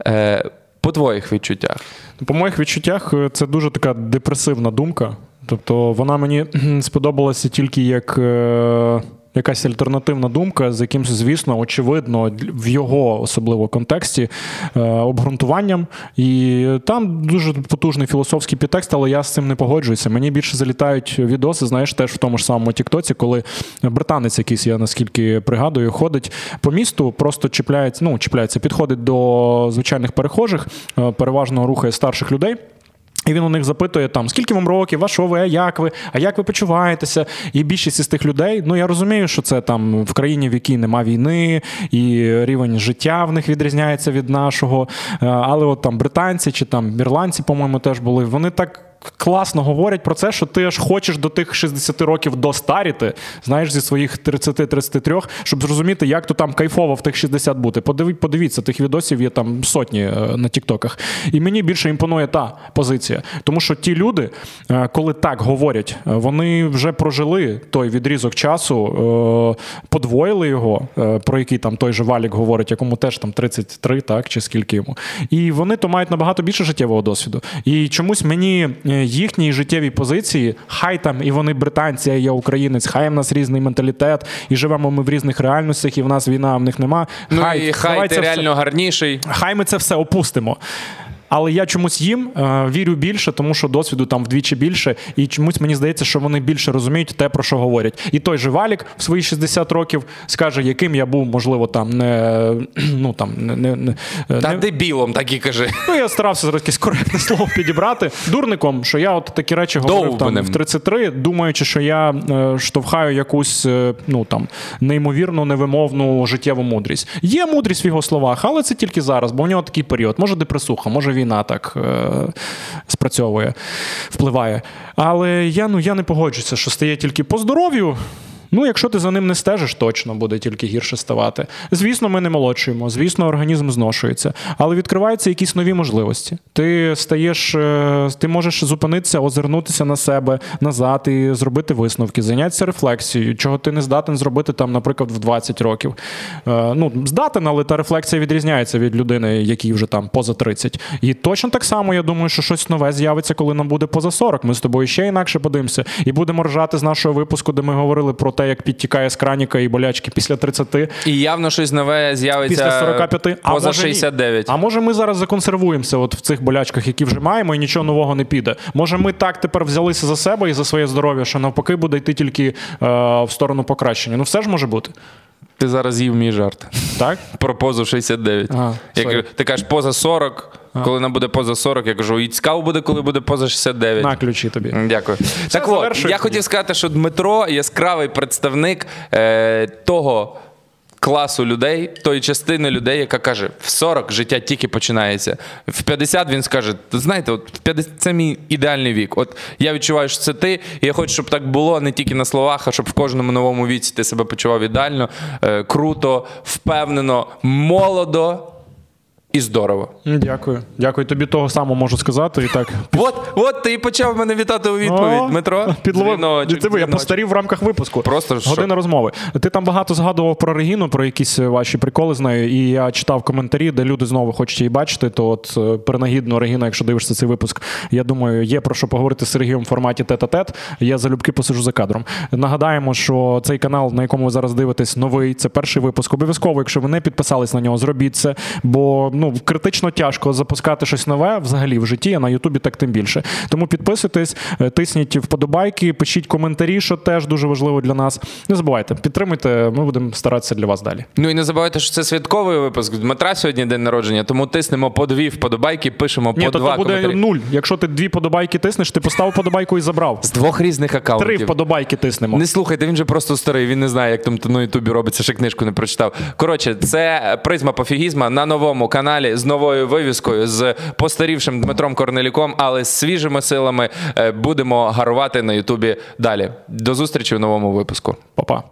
Е, по твоїх відчуттях. По моїх відчуттях, е, це дуже така депресивна думка. Тобто вона мені сподобалася тільки як е, якась альтернативна думка, з якимось, звісно, очевидно, в його особливо контексті е, обґрунтуванням. І там дуже потужний філософський підтекст, але я з цим не погоджуюся. Мені більше залітають відоси, знаєш, теж в тому ж самому Тіктоці, коли британець якийсь, я наскільки пригадую, ходить по місту, просто чіпляється, ну, чіпляється, підходить до звичайних перехожих, е, переважно рухає старших людей. І він у них запитує там, скільки вам років, а що ви, а як ви, а як ви почуваєтеся? І більшість із тих людей, ну я розумію, що це там в країні, в якій нема війни, і рівень життя в них відрізняється від нашого. Е, Але от там британці чи там ірландці, по-моєму, теж були. Вони так. Класно говорять про це, що ти аж хочеш до тих 60 років достаріти, знаєш, зі своїх 30-33, щоб зрозуміти, як то там кайфово в тих 60 бути. Подиві, подивіться, тих відосів є там сотні е, на Тіктоках. І мені більше імпонує та позиція. Тому що ті люди, е, коли так говорять, е, вони вже прожили той відрізок часу, подвоїли його, про який там той же Валік говорить, якому теж там 33, так, чи скільки йому. І вони то мають набагато більше життєвого досвіду. І чомусь мені їхній життєвій позиції, хай там і вони британці, а я українець, хай в нас різний менталітет, і живемо ми в різних реальностях, і в нас війна, а в них нема. Ну і хай ти все- реально гарніший. Хай ми це все опустимо. Але я чомусь їм е, вірю більше, тому що досвіду там вдвічі більше, і чомусь мені здається, що вони більше розуміють те, про що говорять. І той же Валік в свої 60 років скаже, яким я був, можливо, там не ну там не, не, не, Та не дебілом, так і кажи. Ну, я старався зараз якесь коректне слово підібрати. Дурником, що я от такі речі говорив там, Довбаним. в 33, думаючи, що я е, штовхаю якусь е, ну там неймовірну, невимовну життєву мудрість. Є мудрість в його словах, але це тільки зараз, бо в нього такий період. Може депресуха, може війна так е, спрацьовує, впливає. Але я, ну, я не погоджуся, що стає тільки по здоров'ю. Ну, якщо ти за ним не стежиш, точно буде тільки гірше ставати. Звісно, ми не молодшуємо, звісно, організм зношується, але відкриваються якісь нові можливості. Ти стаєш, е, ти можеш зупинитися, озирнутися на себе назад і зробити висновки, зайнятися рефлексією, чого ти не здатен зробити там, наприклад, в 20 років. Е, Ну, здатен, але та рефлексія відрізняється від людини, якій вже там поза 30. І точно так само, я думаю, що щось нове з'явиться, коли нам буде поза 40. Ми з тобою ще інакше подивимося і будемо ржати з нашого випуску, де ми говорили про те, як підтікає з краніка і болячки після 30, І явно щось нове з'явиться після 45. А поза може, ні. 69. А може ми зараз законсервуємося от в цих болячках, які вже маємо, і нічого нового не піде. Може, ми так тепер взялися за себе і за своє здоров'я, що навпаки буде йти тільки е, в сторону покращення. Ну все ж може бути. Ти зараз їв мій жарт. Так? Про позу 69. Ага, я кажу, ти кажеш поза 40, коли нам буде поза 40, я кажу, і цікаво буде, коли буде поза 69. На ключі тобі. Дякую. Дякую. так от, я хотів сказати, що Дмитро яскравий представник е, того класу людей, тої частини людей, яка каже: в 40 життя тільки починається. В 50 він скаже: знаєте, от в 50 це мій ідеальний вік. От я відчуваю, що це ти, і я хочу, щоб так було не тільки на словах, а щоб в кожному новому віці ти себе почував ідеально, е, круто, впевнено, молодо і здорово. Дякую. Дякую. Тобі того самого можу сказати. І так. От, от ти і почав мене вітати у відповідь, Дмитро. Підловив. Диви, я постарів в рамках випуску. Просто година розмови. Ти там багато згадував про Регіну, про якісь ваші приколи з нею. І я читав коментарі, де люди знову хочуть її бачити. То от е, принагідно, Регіна, якщо дивишся цей випуск, я думаю, є про що поговорити з Сергієм в форматі тет-а-тет. Я залюбки посиджу за кадром. Нагадаємо, що цей канал, на якому ви зараз дивитесь, новий. Це перший випуск. Обов'язково, якщо ви не підписались на нього, зробіть це. Бо ну критично тяжко запускати щось нове взагалі в житті, а на Ютубі так тим більше. Тому підписуйтесь, е, тисніть вподобайки, пишіть коментарі, що теж дуже важливо для нас. Не забувайте, підтримуйте. Ми будемо старатися для вас далі. Ну і не забувайте, що це святковий випуск. Дмитра сьогодні день народження, тому тиснемо по дві вподобайки, пишемо Ні, по то, два то буде коментарі. нуль. Якщо ти дві подобайки тиснеш, ти поставив подобайку і забрав. З двох різних Три вподобайки тиснемо. Не слухайте, він же просто старий, він не знає, як там на Ютубі робиться, ще книжку не прочитав. Коротше, це призма пофігізма на новому каналі з новою вивіскою, з постарівшим Дмитром Корнеліком, але з свіжими силами е, будемо гарувати на Ютубі далі. До зустрічі в новому випуску. Па-па.